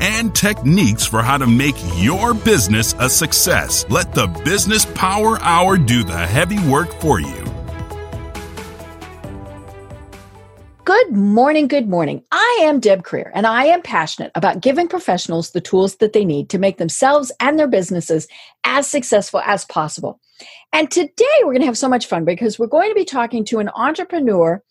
and techniques for how to make your business a success. Let the Business Power Hour do the heavy work for you. Good morning, good morning. I am Deb Krier, and I am passionate about giving professionals the tools that they need to make themselves and their businesses as successful as possible. And today we're going to have so much fun because we're going to be talking to an entrepreneur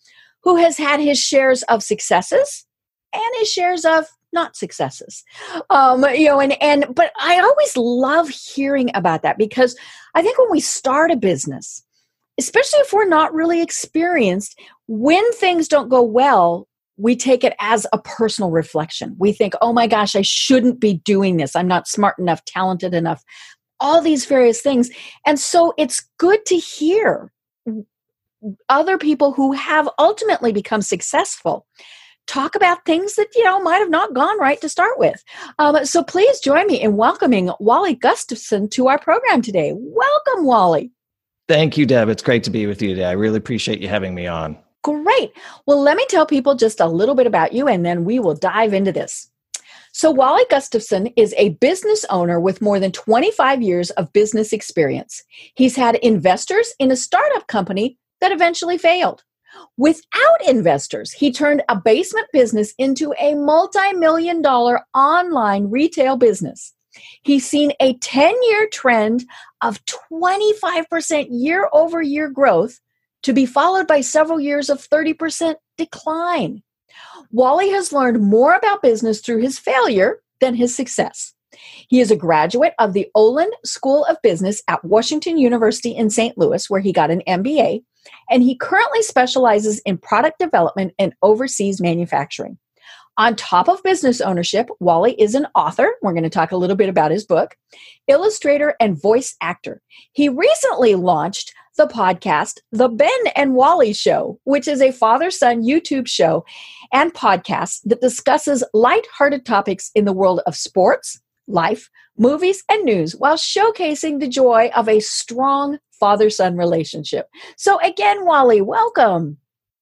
who has had his shares of successes and his shares of not successes. Um, you know and and but i always love hearing about that because i think when we start a business especially if we're not really experienced when things don't go well we take it as a personal reflection. We think oh my gosh i shouldn't be doing this. I'm not smart enough talented enough. All these various things. And so it's good to hear other people who have ultimately become successful talk about things that you know might have not gone right to start with. Um, so please join me in welcoming Wally Gustafson to our program today. Welcome, Wally. Thank you, Deb. It's great to be with you today. I really appreciate you having me on. Great. Well, let me tell people just a little bit about you, and then we will dive into this. So, Wally Gustafson is a business owner with more than 25 years of business experience. He's had investors in a startup company that eventually failed. Without investors, he turned a basement business into a multi million dollar online retail business. He's seen a 10 year trend of 25% year over year growth to be followed by several years of 30% decline. Wally has learned more about business through his failure than his success. He is a graduate of the Olin School of Business at Washington University in St. Louis, where he got an MBA and he currently specializes in product development and overseas manufacturing. On top of business ownership, Wally is an author. We're going to talk a little bit about his book, illustrator, and voice actor. He recently launched the podcast, The Ben and Wally Show, which is a father son YouTube show and podcast that discusses light-hearted topics in the world of sports, life, movies, and news while showcasing the joy of a strong father son relationship. So, again, Wally, welcome.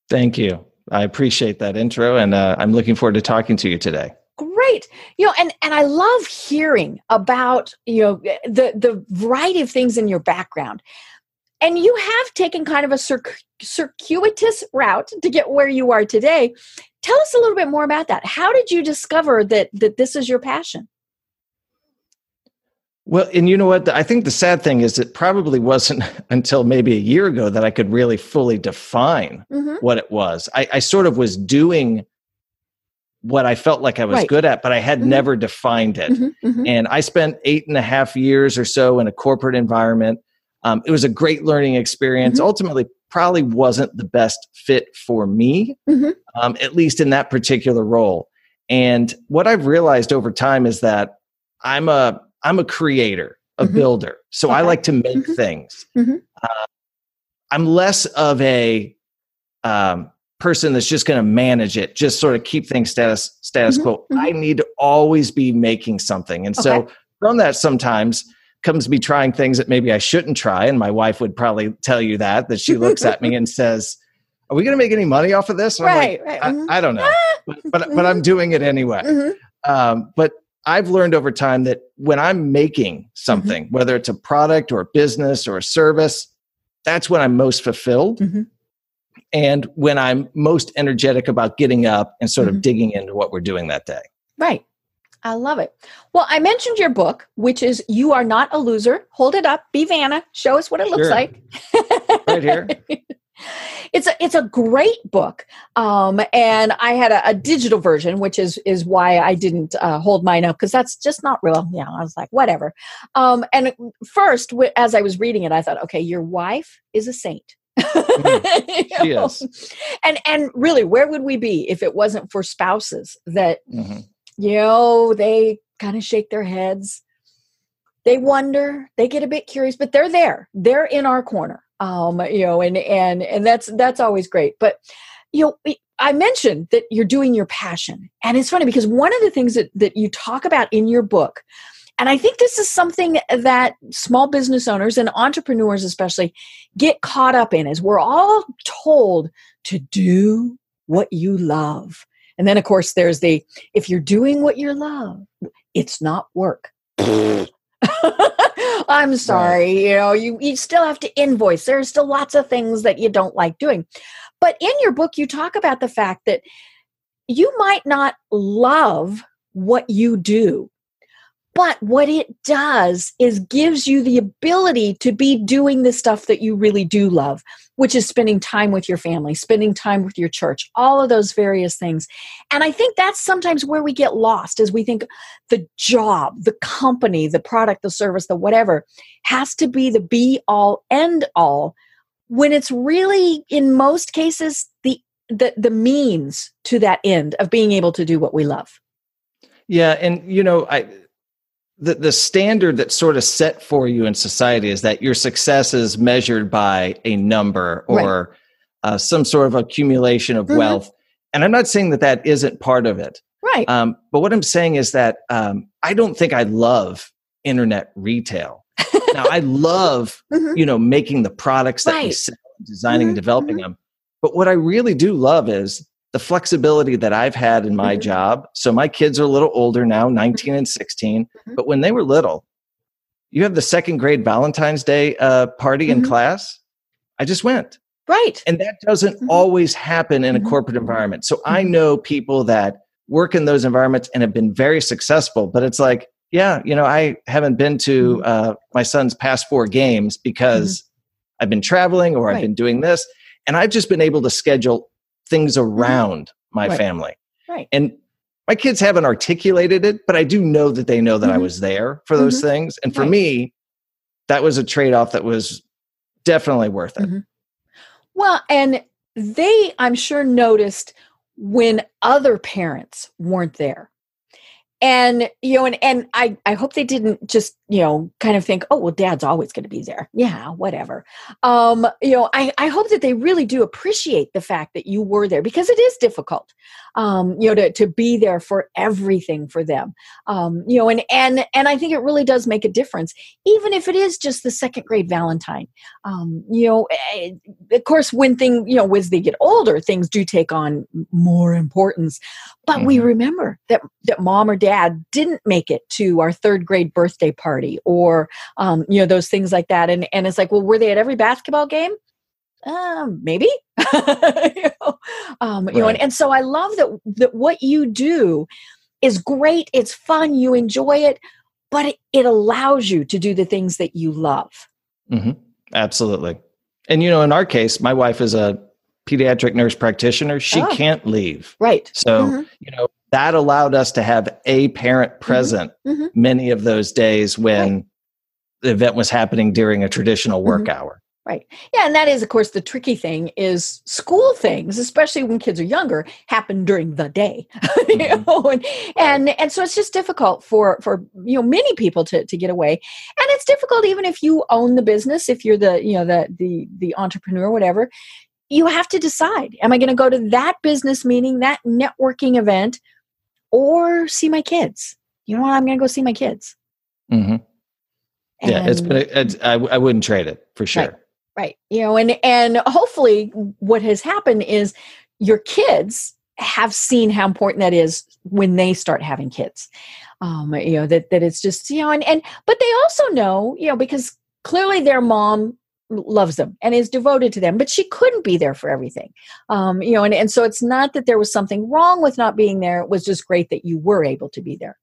Thank you. I appreciate that intro, and uh, I'm looking forward to talking to you today. Great, you know, and and I love hearing about you know the the variety of things in your background, and you have taken kind of a circ- circuitous route to get where you are today. Tell us a little bit more about that. How did you discover that that this is your passion? Well, and you know what? I think the sad thing is it probably wasn't until maybe a year ago that I could really fully define mm-hmm. what it was. I, I, sort of was doing what I felt like I was right. good at, but I had mm-hmm. never defined it. Mm-hmm, mm-hmm. and I spent eight and a half years or so in a corporate environment. Um, it was a great learning experience. Mm-hmm. Ultimately, probably wasn't the best fit for me, mm-hmm. um, at least in that particular role. And what I've realized over time is that I'm a I'm a creator, a mm-hmm. builder. So okay. I like to make mm-hmm. things. Mm-hmm. Uh, I'm less of a um, person that's just going to manage it, just sort of keep things status status mm-hmm. quo. I mm-hmm. need to always be making something, and okay. so from that, sometimes comes me trying things that maybe I shouldn't try. And my wife would probably tell you that that she looks at me and says, "Are we going to make any money off of this?" And right, like, right. I, Mm-hmm. I, don't know, but but, but, I'm doing it anyway. Um, but I've learned over time that when I'm making mm-hmm. something, mm-hmm. whether it's a product or a business or a service, that's when I'm most fulfilled. Mm-hmm. And when I'm most energetic about getting up and sort mm-hmm. of digging into what we're doing that day. Right. I love it. Well, I mentioned your book, which is You Are Not a Loser. Hold it up. Be Vanna. Show us what it sure. looks like. right here. it's a it's a great book um, and i had a, a, digital version which is is why i didn't uh, hold mine up because that's just not real. Yeah i was like whatever. Um, and first w- as i was reading it i thought okay your wife is a saint. Mm, yes. and and really where would we be if it wasn't for spouses that mm-hmm. you know they kind of shake their heads they wonder they get a bit curious but they're there. They're in our corner um, you know, and and and that's that's always great. But you know, I mentioned that you're doing your passion, and it's funny because one of the things that that you talk about in your book. And I think this is something that small business owners and entrepreneurs, especially, get caught up in. Is we're all told to do what you love. And then, of course, there's the if you're doing what you love, it's not work. I'm sorry, right. you know, you, you still have to invoice. There's still lots of things that you don't like doing. But in your book, you talk about the fact that you might not love what you do, but what it does is gives you the ability to be doing the stuff that you really do love, which is spending time with your family, spending time with your church, all of those various things. And I think that's sometimes where we get lost as we think the job, the company, the product, the service, the whatever has to be the be all end all when it's really in most cases the the, the means to that end of being able to do what we love. Yeah, and you know, I the, the standard that's sort of set for you in society is that your success is measured by a number or right. uh, some sort of accumulation of mm-hmm. wealth. And I'm not saying that that isn't part of it. Right. Um, but what I'm saying is that um, I don't think I love internet retail. now I love, mm-hmm. you know, making the products that right. we sell, designing mm-hmm. and developing mm-hmm. them. But what I really do love is the flexibility that I've had in my mm-hmm. job. So my kids are a little older now, 19 and 16, mm-hmm. but when they were little, you have the second grade Valentine's Day uh, party mm-hmm. in class. I just went. Right. And that doesn't mm-hmm. always happen in a mm-hmm. corporate environment. So I mm-hmm. know people that work in those environments and have been very successful, but it's like, yeah, you know, I haven't been to uh, my son's past four games because I've been traveling or right. I've been doing this. And I've just been able to schedule things mm-hmm. around my right. family. Right. And my kids haven't articulated it, but I do know that they know that mm-hmm. I was there for those mm-hmm. things. And for right. me, that was a trade off that was definitely worth it. Mm-hmm. Well, and they, I'm sure, noticed when other parents weren't there and you know and and i i hope they didn't just you know kind of think oh well dad's always going to be there. Yeah whatever. Um you know i i hope that they really do appreciate the fact that you were there because it is difficult um you know to to be there for everything for them. Um you know and and and i think it really does make a difference even if it is just the second grade valentine. Um you know eh, of course when thing you know as they get older things do take on more importance but mm-hmm. we remember that that mom or dad didn't make it to our third grade birthday party or um, you know those things like that. And and it's like, well, were they at every basketball game? Um, maybe. you know, um, right. you know and, and so I love that that what you do is great. It's fun. You enjoy it, but it, it allows you to do the things that you love. Mm-hmm. Absolutely. And you know, in our case, my wife is a pediatric nurse practitioner, she oh. can't leave. Right. So, mm-hmm. you know, that allowed us to have a parent mm-hmm. present mm-hmm. many of those days when right. the event was happening during a traditional work mm-hmm. hour. Right. Yeah, and that is of course the tricky thing is school things, especially when kids are younger, happen during the day. you mm-hmm. know, and, and and so it's just difficult for for you know many people to to get away. And it's difficult even if you own the business, if you're the, you know, the the the entrepreneur whatever you have to decide am I going to go to that business meeting, that networking event, or see my kids? You know what? I'm going to go see my kids. Mm-hmm. yeah, it's been. It's, I, I wouldn't trade it for sure. Right, right. You know, and and hopefully, what has happened is your kids have seen how important that is when they start having kids. Um, you know that that it's just you know, and and but they also know you know because clearly their mom loves them and is devoted to them but she couldn't be there for everything um, you know and, and so it's not that there was something wrong with not being there it was just great that you were able to be there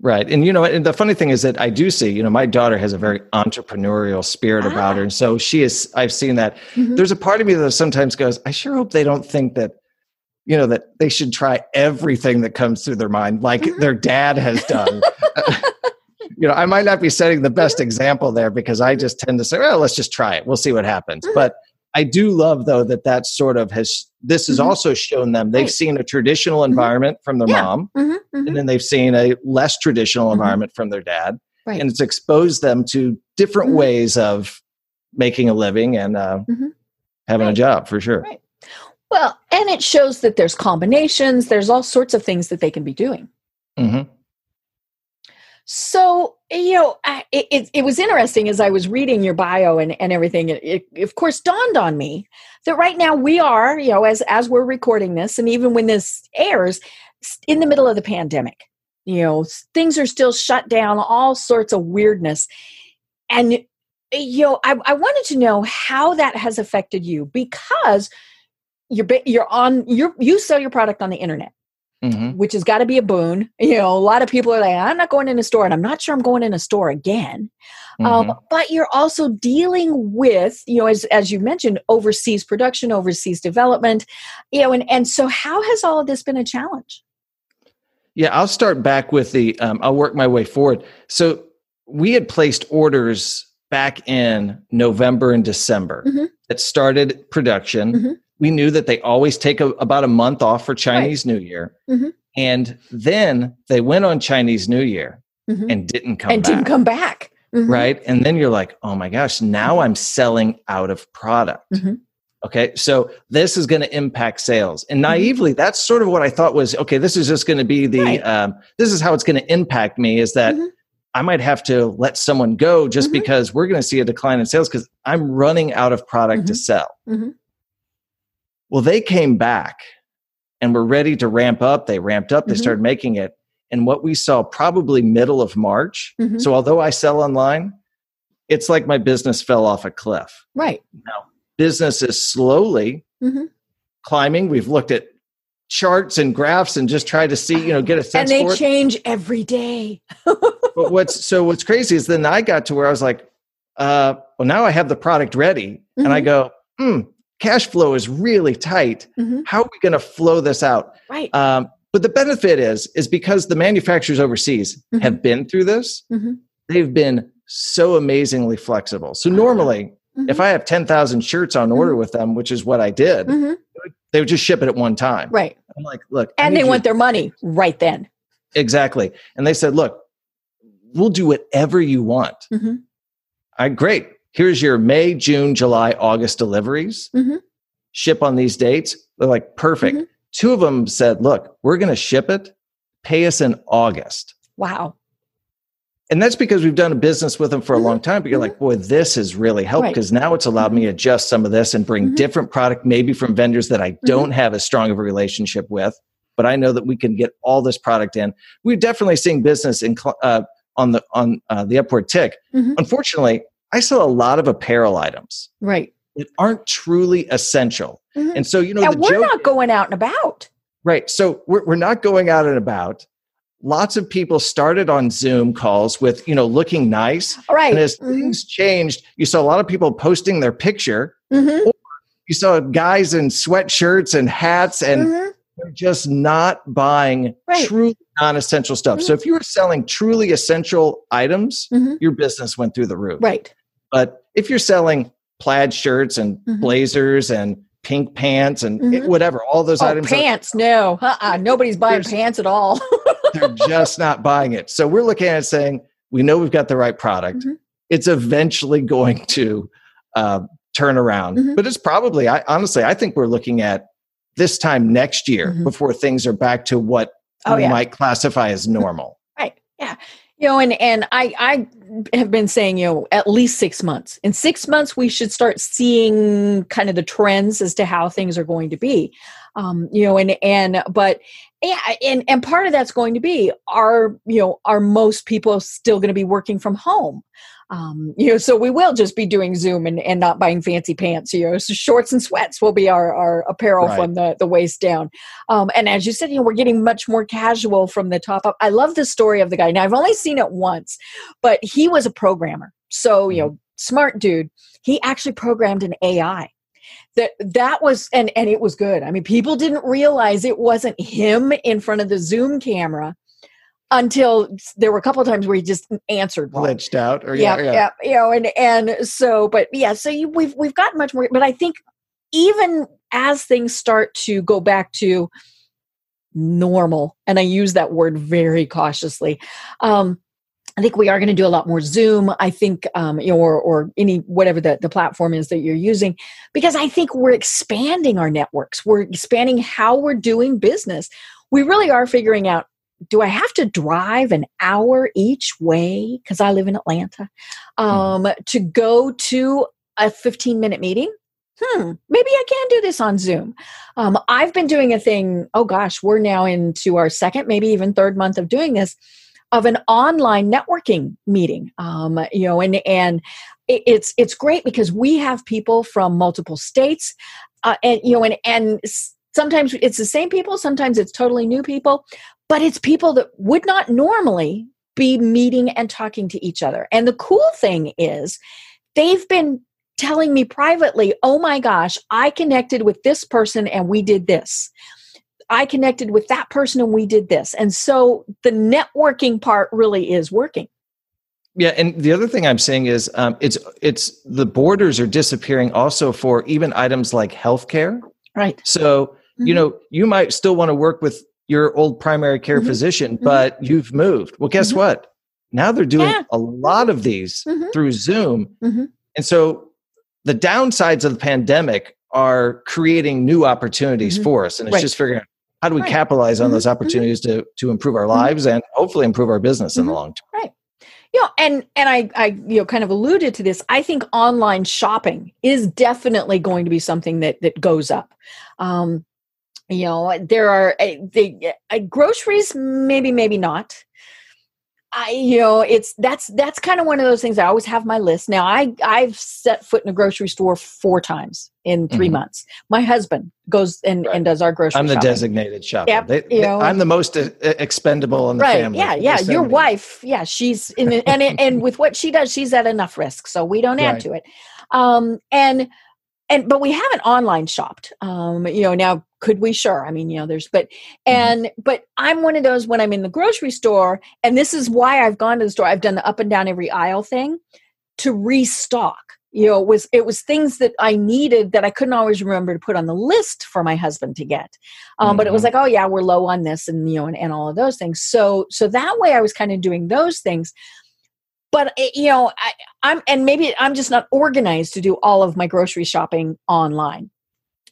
right and you know and the funny thing is that i do see you know my daughter has a very entrepreneurial spirit ah. about her and so she is i've seen that mm-hmm. there's a part of me that sometimes goes i sure hope they don't think that you know that they should try everything that comes through their mind like mm-hmm. their dad has done you know, I might not be setting the best example there because I just tend to say, well, let's just try it. We'll see what happens. Mm-hmm. But I do love though that that sort of has this has mm-hmm. also shown them they've right. seen a traditional mm-hmm. environment mm-hmm. from their yeah. mom mm-hmm. Mm-hmm. and then they've seen a less traditional environment from their dad right. and it's exposed them to different ways of making a living and uh, mm-hmm. having right. a job for sure. Right. Well, and it shows that there's combinations, there's all sorts of things that they can be doing. So, you know, it, it, it, was interesting as I was reading your bio and, and everything. It, it, of course, dawned on me that right now we are, you know, as, as we're recording this, and even when this airs, in the middle of the pandemic. You know, things are still shut down, all sorts of weirdness. And, you know, I, I wanted to know how that has affected you because you're, you're on, you're, you sell your product on the internet mm-hmm. which has got to be a boon. You know, a lot of people are like, I'm not going in a store, and I'm not sure I'm going in a store again. Um, mm-hmm. Um, but you're also dealing with, you know, as as you mentioned, overseas production, overseas development. You know, and and so how has all of this been a challenge? Yeah, I'll start back with the. Um, I'll work my way forward. So we had placed orders back in November and December mm-hmm. that started production. Mm-hmm we knew that they always take a, about a month off for Chinese right. New Year. Mm-hmm. And then they went on Chinese New Year mm-hmm. and didn't come and back. didn't come back. Mm-hmm. Right. And then you're like, oh my gosh, now I'm selling out of product. Mm-hmm. Okay. So this is going to impact sales. And mm-hmm. naively, that's sort of what I thought was okay, this is just going to be the, right. um, this is how it's going to impact me is that mm-hmm. I might have to let someone go just because we're going to see a decline in sales because I'm running out of product to sell. Well, they came back and were ready to ramp up. They ramped up, they mm-hmm. started making it. And what we saw probably middle of March. Mm-hmm. So, although I sell online, it's like my business fell off a cliff. Right. Now, business is slowly mm-hmm. climbing. We've looked at charts and graphs and just tried to see, you know, get a sense. And they change every day. but what's so what's crazy is then I got to where I was like, uh, well, now I have the product ready, and I mm-hmm. go, hmm, cash flow is really tight. Mm-hmm. How are we going to flow this out? Right. Um, but the benefit is is because the manufacturers overseas mm-hmm. have been through this. Mm-hmm. They've been so amazingly flexible. So normally, mm-hmm. if I have ten thousand shirts on order mm-hmm. with them, which is what I did, mm-hmm. they would just ship it at one time. Right. I'm like, look, and they want their money right then. Exactly. And they said, look, we'll do whatever you want. I great here's your May, June, July, August deliveries. Mm-hmm. Ship on these dates. They're like, perfect. Mm-hmm. Two of them said, look, we're going to ship it. Pay us in August. Wow. And that's because we've done a business with them for a mm-hmm. long time. But you're like, mm-hmm. boy, this has really helped because right. now it's allowed me to adjust some of this and bring mm-hmm. different product, maybe from vendors that I don't mm-hmm. have as strong of a relationship with. But I know that we can get all this product in. We're definitely seeing business in, uh, on the on uh, the upward tick. Mm-hmm. Unfortunately, I sell a lot of apparel items. Right. That aren't truly essential. Mm-hmm. And so, you know, we're joke, not going out and about. Right. So we're, we're not going out and about. Lots of people started on Zoom calls with, you know, looking nice. Right. And as mm-hmm. things changed, you saw a lot of people posting their picture. Mm-hmm. you saw guys in sweatshirts and hats and mm-hmm. just not buying right. truly non-essential stuff. So mm-hmm. if you were selling truly essential items, mm-hmm. your business went through the roof. Right. But if you're selling plaid shirts and mm-hmm. blazers and pink pants and mm-hmm. whatever, all those oh, items. Pants, are, no. Uh-uh. Nobody's buying pants at all. they're just not buying it. So we're looking at it saying, we know we've got the right product. Mm-hmm. It's eventually going to uh, turn around. Mm-hmm. But it's probably, I honestly, I think we're looking at this time next year mm-hmm. before things are back to what oh, we yeah. might classify as normal. right. Yeah you know and and i i have been saying you know at least six months. In six months we should start seeing kind of the trends as to how things are going to be. Um you know and and but yeah and and part of that's going to be are you know are most people still going to be working from home um, you know, so we will just be doing Zoom and, and not buying fancy pants. You know, so shorts and sweats will be our, our apparel right. from the, the waist down. Um, and as you said, you know, we're getting much more casual from the top up. I love the story of the guy. Now I've only seen it once, but he was a programmer. So, you mm-hmm. know, smart dude. He actually programmed an AI that that was and and it was good i mean people didn't realize it wasn't him in front of the zoom camera until there were a couple of times where he just answered glitched out or yeah, yeah, yeah, you know, and and so, but yeah, so you, we've we've gotten much more. But I think even as things start to go back to normal, and I use that word very cautiously, um, I think we are going to do a lot more Zoom. I think, um, you know, or, or any whatever the, the platform is that you're using, because I think we're expanding our networks. We're expanding how we're doing business. We really are figuring out do I have to drive an hour each way because I live in Atlanta hmm. um, to go to a 15 minute meeting? Hmm, maybe I can do this on Zoom. Um, I've been doing a thing, oh gosh, we're now into our second, maybe even third month of doing this of an online networking meeting um, you know and and it's it's great because we have people from multiple states uh, and you know and and sometimes it's the same people sometimes it's totally new people but it's people that would not normally be meeting and talking to each other and the cool thing is they've been telling me privately oh my gosh i connected with this person and we did this I connected with that person and we did this. And so the networking part really is working. Yeah, and the other thing I'm saying is um, it's it's the borders are disappearing also for even items like healthcare. Right. So mm-hmm. you know you might still want to work with your old primary care mm-hmm. physician, mm-hmm. but mm-hmm. you've moved. Well, guess mm-hmm. what? Now they're doing yeah. a lot of these mm-hmm. through Zoom, and so the downsides of the pandemic are creating new opportunities for us, and it's right. just figuring out how do we right. capitalize on mm-hmm. those mm-hmm. opportunities mm-hmm. to to improve our mm-hmm. lives and hopefully improve our business in the mm-hmm. long term right you know and and i i you know kind of alluded to this i think online shopping is definitely going to be something that that goes up um you know there are uh, the uh, groceries maybe maybe not I, you know, it's that's that's kind of one of those things. I always have my list. Now, I I've set foot in a grocery store four times in 3 mm-hmm. months. My husband goes and, right. and does our grocery. I'm the shopping. designated shopper. Yep, they, you know, I'm the most uh, expendable in the right, family. Yeah, yeah. Your wife, yeah, she's in, and and with what she does, she's at enough risk, so we don't add right. to it. Um, and and but we haven't online shopped. Um, you know, now could we sure i mean you know there's but mm-hmm. and mm-hmm. but i'm one of those when i'm in the grocery store and this is why i've gone to the store i've done the up and down every aisle thing to restock you know it was it was things that i needed that i couldn't always remember to put on the list for my husband to get um, mm-hmm. but it was mm-hmm. like oh yeah we're low on this and you know and, and all of those things so so that way i was kind of doing those things but eh, you know I, i'm and maybe i'm just not organized to do all of my grocery shopping online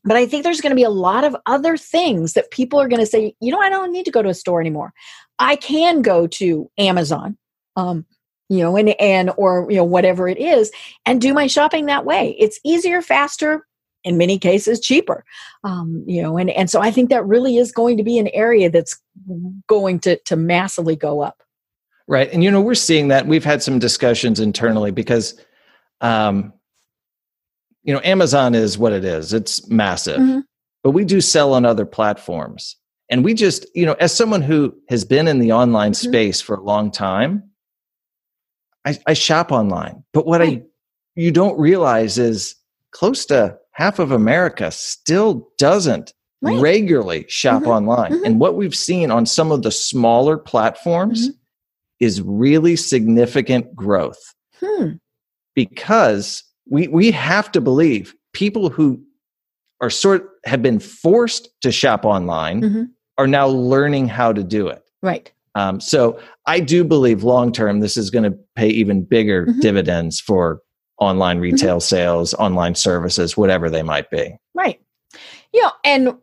but I think there's going to be a lot of other things that people are going to say, you know, I don't need to go to a store anymore. I can go to Amazon, um, you know, and, and, or, you know, whatever it is, and do my shopping that way. It's easier, faster, in many cases cheaper um, you know and and so i think that really is going to be an area that's going to to massively go up right and you know we're seeing that we've had some discussions internally because um, you know, Amazon is what it is. It's massive. Mm-hmm. But we do sell on other platforms. And we just, you know, as someone who has been in the online mm-hmm. space for a long time, I, I shop online. But what right. I you don't realize is close to half of America still doesn't right. regularly shop mm-hmm. online. Mm-hmm. And what we've seen on some of the smaller platforms mm-hmm. Is really significant growth. Hmm. Because we we have to believe people who are sort have been forced to shop online mm-hmm. are now learning how to do it. Right. Um, so I do believe long term this is going to pay even bigger mm-hmm. dividends for online mm-hmm. retail mm-hmm. sales, online services, whatever they might be. Right. Yeah, and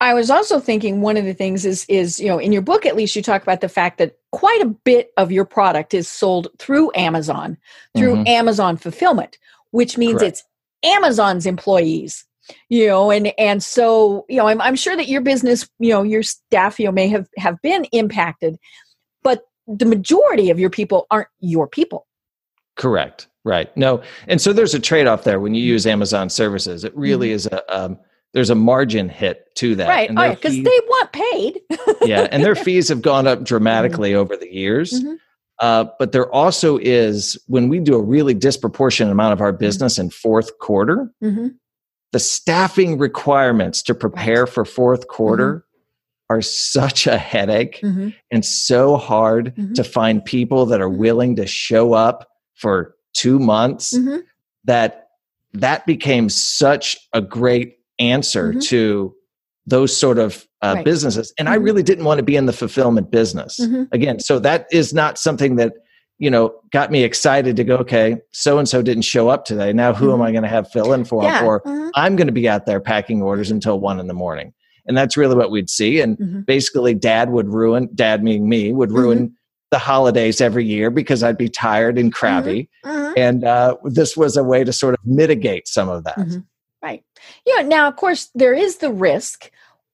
I was also thinking one of the things is is you know in your book at least you talk about the fact that quite a bit of your product is sold through Amazon, through mm-hmm. Amazon fulfillment, which means Correct. it's Amazon's employees you know and and so you know I'm, I'm sure that your business you know your staff you know may have have been impacted but the majority of your people aren't your people correct right no and so there's a trade-off there when you use amazon services it really mm-hmm. is a um, there's a margin hit to that right because oh, they want paid yeah and their fees have gone up dramatically mm-hmm. over the years mm-hmm. Uh, but there also is when we do a really disproportionate amount of our mm-hmm. business in fourth quarter, mm-hmm. the staffing requirements to prepare for fourth quarter mm-hmm. are such a headache mm-hmm. and so hard mm-hmm. to find people that are mm-hmm. willing to show up for two months that that became such a great answer to those sort of uh, right. businesses. And mm-hmm. I really didn't want to be in the fulfillment business mm-hmm. again. So that is not something that you know, got me excited to go, okay, so and so didn't show up today. Now who mm-hmm. am I going to have fill in for yeah. Or mm-hmm. I'm going to be out there packing orders until one in the morning. And that's really what we'd see. And mm-hmm. basically, dad would ruin, dad meaning me, would ruin mm-hmm. the holidays every year because I'd be tired and crabby. Mm-hmm. Mm-hmm. And uh, this was a way to sort of mitigate some of that. Right. Yeah. Now, of course, there is the risk,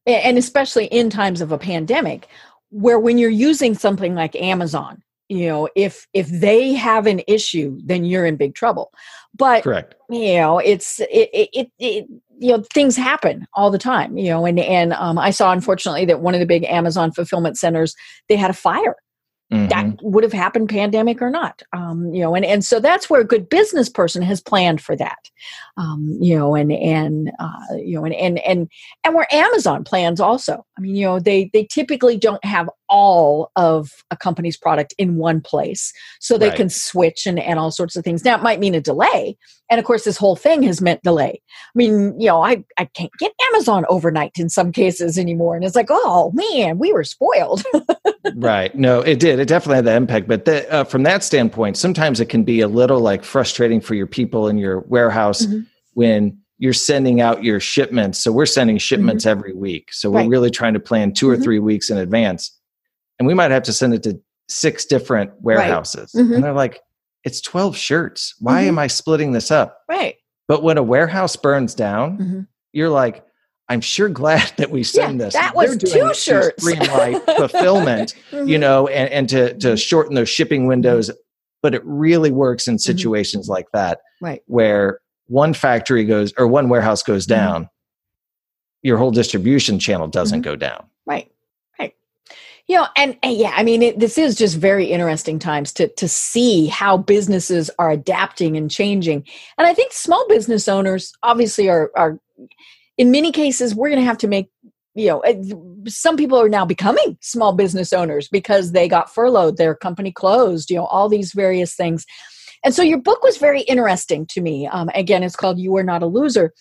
and especially in times of a pandemic, where when you're using something like Amazon, you know if if they have an issue then you're in big trouble but correct you know it's it, it, it you know things happen all the time you know and and um, i saw unfortunately that one of the big amazon fulfillment centers they had a fire Mm-hmm. that would have happened pandemic or not um, you know and, and so that's where a good business person has planned for that um, you know and and uh, you know and, and and and where amazon plans also i mean you know they they typically don't have all of a company's product in one place so they right. can switch and, and all sorts of things now it might mean a delay and of course this whole thing has meant delay i mean you know i, I can't get amazon overnight in some cases anymore and it's like oh man we were spoiled right no it did it definitely had that impact but the, uh, from that standpoint sometimes it can be a little like frustrating for your people in your warehouse mm-hmm. when you're sending out your shipments so we're sending shipments mm-hmm. every week so we're right. really trying to plan 2 mm-hmm. or three weeks in advance and we might have to send it to six different warehouses right. and mm-hmm. they're like it's 12 shirts why mm-hmm. am i splitting this up right but when a warehouse burns down mm-hmm. you're like I'm sure glad that we send yeah, this. That was two shirts. Streamline fulfillment, mm-hmm. you know, and, and to, to mm-hmm. shorten those shipping windows. But it really works in mm-hmm. situations mm-hmm. like that, right? Where one factory goes or one warehouse goes mm-hmm. down, mm-hmm. your whole distribution channel doesn't go down. Right. Right. You know, and, and yeah, I mean, it, this is just very interesting times to to see how businesses are adapting and changing. And I think small business owners obviously are are in many cases we're going to have to make you know eh, some people are now becoming small business owners because they got furloughed their company closed you know all these various things. And so your book was very interesting to me. Um, again it's called you are not a loser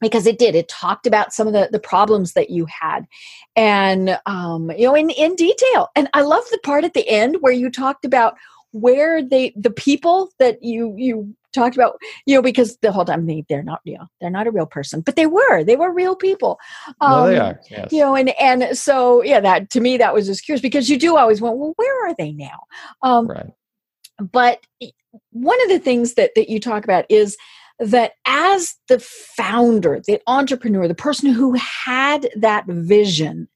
because it did. It talked about some of the, the problems that you had. And um, you know in, in detail. And i love the part at the end where you talked about where they the people that you you talked about you know because the whole time they, they're not real they're not a real person but they were they were real people. Um, no, they are yes. you know and and so yeah that to me that was just curious because you do always want well where are they now? Um, right. but one of the things that that you talk about is that as the founder the entrepreneur the person who had that vision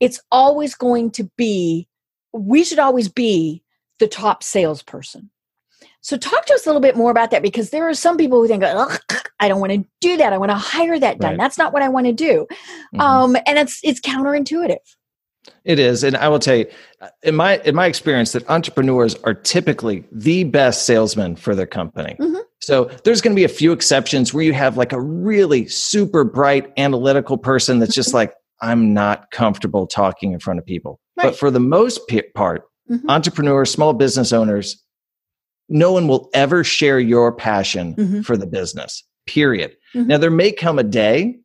it's always going to be we should always be the top salesperson so, talk to us a little bit more about that because there are some people who think, I don't want to do that. I want to hire that done. Right. That's not what I want to do. Mm-hmm. Um, and it's it's counterintuitive. It is, and I will tell you, uh, in my in my experience, that entrepreneurs are typically the best salesmen for their company. Mm-hmm. So there's going to be a few exceptions where you have like a really super bright analytical person that's just mm-hmm. like, I'm not comfortable talking in front of people. Right. But for the most part, mm-hmm. entrepreneurs, small business owners no one will ever share your passion mm-hmm. for the business, period. Mm-hmm. Now, there may come a day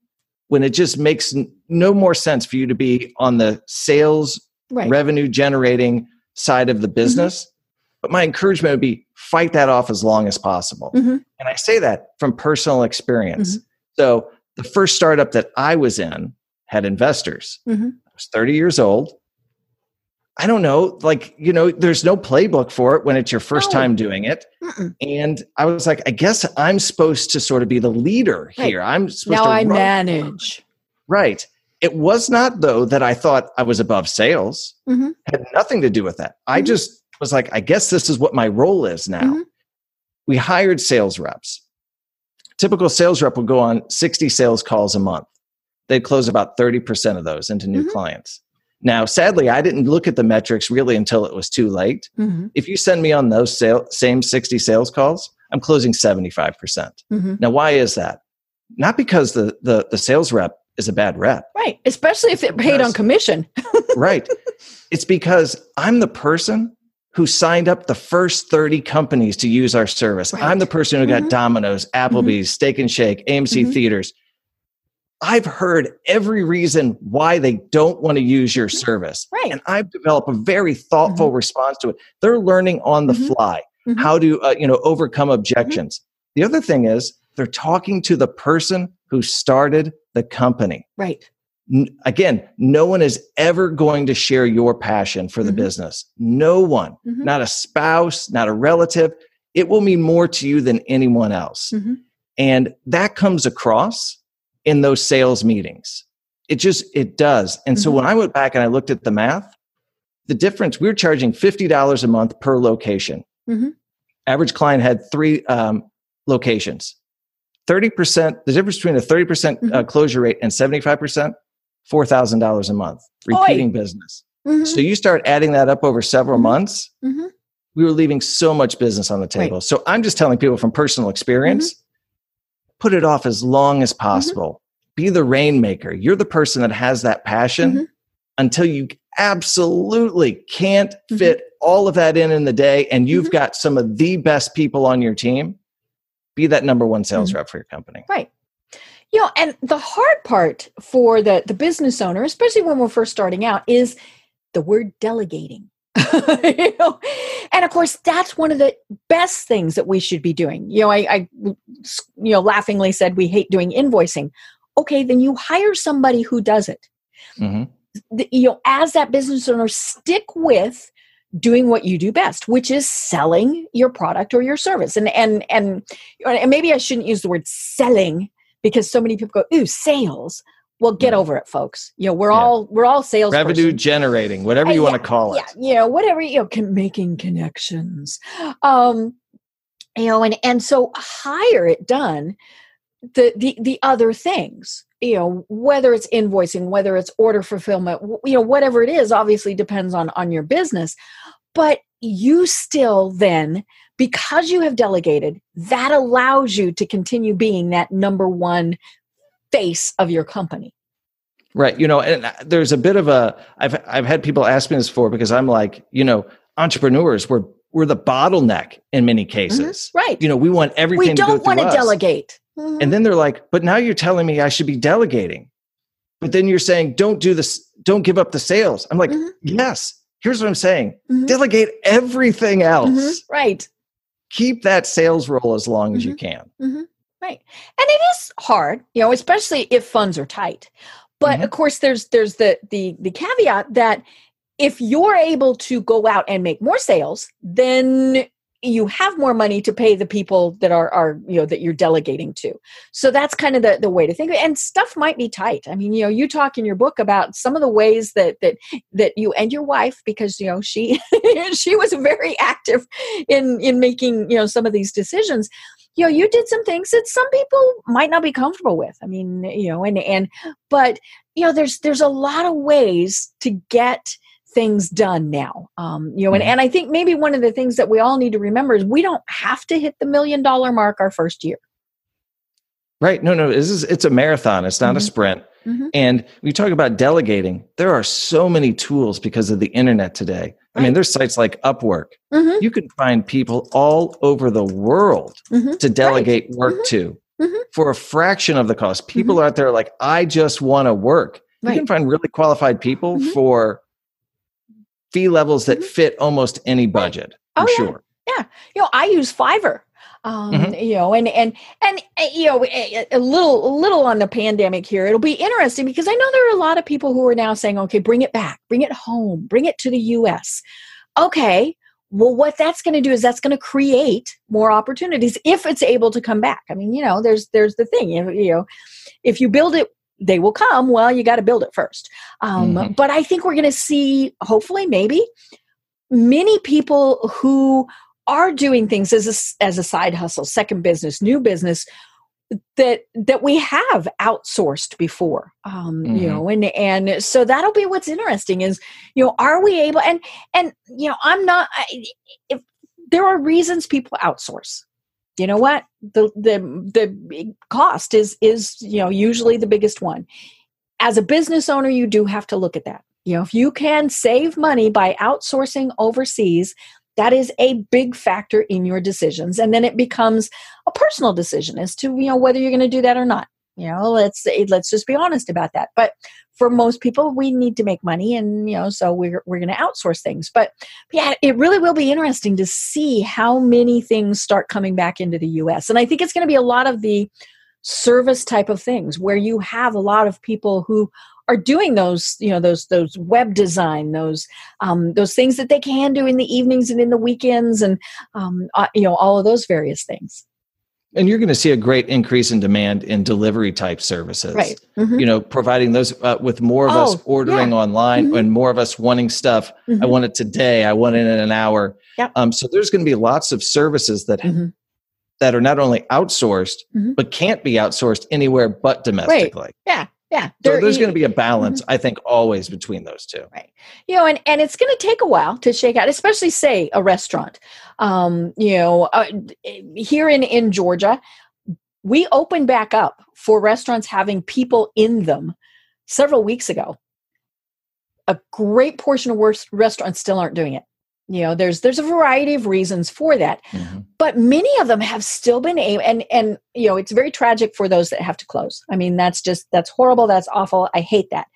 when it just makes n- no more sense for you to be on the sales, right. revenue generating side of the mm-hmm. business. Mm-hmm. But my encouragement would be fight that off as long as possible. Mm-hmm. And I say that from personal experience. Mm-hmm. So, the first startup that I was in had investors. I was 30 years old. I don't know, like, you know, there's no playbook for it when it's your first time doing it. Mm-mm. And I was like, I guess I'm supposed to sort of be the leader right. here. I'm supposed now to I manage. Right. It was not though that I thought I was above sales. Mm-hmm. Had nothing to do with that. Mm-hmm. I just was like, I guess this is what my role is now. Mm-hmm. We hired sales reps. Typical sales rep would go on 60 sales calls a month. They'd close about 30% of those into new mm-hmm. clients now, sadly, I didn't look at the metrics really until it was too late. Mm-hmm. If you send me on those sale, same 60 sales calls, I'm closing 75%. percent mm hmm Now, why is that? Not because the, the, the sales rep is a bad rep. Right. Especially if they're paid on commission. right. It's because I'm the person who signed up the first 30 companies to use our service. Right. I'm the person who got mm-hmm. Domino's, Applebee's, mm-hmm. Steak and Shake, AMC mm-hmm. Theaters. I've heard every reason why they don't want to use your Mm-hmm. service. Right. And I've developed a very thoughtful Mhm. response to it. They're learning on the Mhm. fly Mhm. how to, uh, you know, overcome objections. The other thing is they're talking to the person who started the company. right N- again, no one is ever going to share your passion for the Mhm. business. No one, not a spouse, not a relative. It will mean more to you than anyone else. And that comes across in those sales meetings. It just, it does. And so Mhm. when I went back and I looked at the math, the difference, we were charging $50 a month per location. Mhm. Average client had three um, locations. 30%, the difference between a 30% uh, Mhm. closure rate and 75%, $4,000 a month, repeating business. Mhm. So you start adding that up over several Mhm. months, Mhm. we were leaving so much business on the table. So I'm just telling people from personal experience, put it off as long as possible. Be the rainmaker. You're the person that has that passion Mhm. until you absolutely can't Mhm. fit all of that in in the day and you've Mhm. got some of the best people on your team. Be that number one sales Mhm. rep for your company. Right. You know, and the hard part for the the business owner, especially when we're first starting out, is the word delegating. You know? And of course, that's one of the best things that we should be doing. You know, I, I you know laughingly said we hate doing invoicing. Okay, then you hire somebody who does it. Mhm. The- you know, as that business owner, stick with doing what you do best, which is selling your product or your service. And and and, and maybe I shouldn't use the word selling because so many people go, "Ooh, sales." Well, get Yeah. over it, folks. You know, we're Yeah. all we're all sales Revenue generating, whatever Uh, you want yeah, to call it. yeah, you know, whatever you know, con- making connections. Um, you know, and and so hire it done. The the the other things, you know, whether it's invoicing, whether it's order fulfillment, you know, whatever it is, obviously depends on on your business. But you still then, because you have delegated, that allows you to continue being that number one face of your company. Right. You know, and uh, there's a bit of a I've I've had people ask me this before because I'm like, you know, entrepreneurs we're we're the bottleneck in many cases. Right. You know, we want everything we to don't want to us. delegate. Mhm. And then they're like, but now you're telling me I should be delegating. But then you're saying don't do this, don't give up the sales. I'm like, Mhm. yes. Here's what I'm saying. Mhm. Delegate everything else. Mhm. Right. Keep that sales role as long as you can. Right. And it is hard, you know, especially if funds are tight. But Mhm. of course there's there's the the the caveat that if you're able to go out and make more sales, then you have more money to pay the people that are are you know that you're delegating to. So that's kind of the the way to think of it. And stuff might be tight. I mean, you know, you talk in your book about some of the ways that that that you and your wife because you know she she was very active in in making, you know, some of these decisions you know you did some things that some people might not be comfortable with i mean you know and and but you know there's there's a lot of ways to get things done now um you know and, Mhm. and i think maybe one of the things that we all need to remember is we don't have to hit the million dollar mark our first year Right. No, no, this is it's a marathon. It's not a Mhm. sprint. Mhm. And we talk about delegating. There are so many tools because of the internet today. I mean, there's sites like Upwork. Mhm, You can find people all over the world mhm, to delegate work Mhm. to Mhm. for a fraction of the cost. People are out there like, I just want to work. You can find really qualified people for fee levels that fit almost any budget. Oh, For yeah. sure. you know i use fiverr um Mhm. you know and and and uh, you know a, a little a little on the pandemic here. It'll be interesting because i know there are a lot of people who are now saying okay bring it back. Bring it home. Bring it to the us okay well what that's going to do is that's going to create more opportunities if it's able to come back. I mean you know there's there's the thing you you know if you build it they will come. Well you got to build it first. Um, Mhm. but i think we're going to see hopefully maybe many people who are doing things as a, as a side hustle second business new business that that we have outsourced before um you Mhm. know and and so that'll be what's interesting is you know are we able and and you know i'm not I, if there are reasons people outsource. You know what? The the the big cost is is you know usually the biggest one. As a business owner you do have to look at that. You know if you can save money by outsourcing overseas that is a big factor in your decisions and then it becomes a personal decision as to you know whether you're going to do that or not You know, let's eh, let's just be honest about that. But for most people, we need to make money, and you know, so we're we're going to outsource things. But yeah, it really will be interesting to see how many things start coming back into the U.S. And I think it's going to be a lot of the service type of things where you have a lot of people who are doing those you know those those web design those um, those things that they can do in the evenings and in the weekends and um, uh, you know all of those various things and you're going to see a great increase in demand in delivery type services right mm-hmm. you know providing those uh, with more of oh, us ordering yeah. online mm-hmm. and more of us wanting stuff mm-hmm. i want it today i want it in an hour yep. um, so there's going to be lots of services that mm-hmm. that are not only outsourced mm-hmm. but can't be outsourced anywhere but domestically right. yeah yeah so there's going to be a balance mm-hmm. i think always between those two. Right. You know and and it's going to take a while to shake out especially say a restaurant. Um you know uh, here in in georgia we opened back up for restaurants having people in them several weeks ago. A great portion of restaurants still aren't doing it you know there's there's a variety of reasons for that mm-hmm. but many of them have still been able and and you know it's very tragic for those that have to close. I mean that's just that's horrible that's awful i hate that.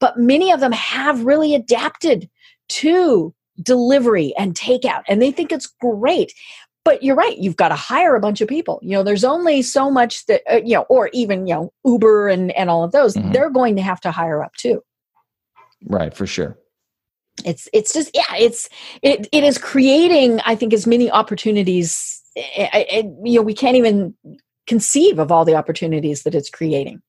But many of them have really adapted to delivery and takeout and they think it's great. But you're right you've got to hire a bunch of people. You know there's only so much that uh, you know or even you know uber and and all of those mm-hmm. they're going to have to hire up too. Right for sure it's it's just yeah it's it it is creating i think as many opportunities it, eh, it, eh, eh, you know we can't even conceive of all the opportunities that it's creating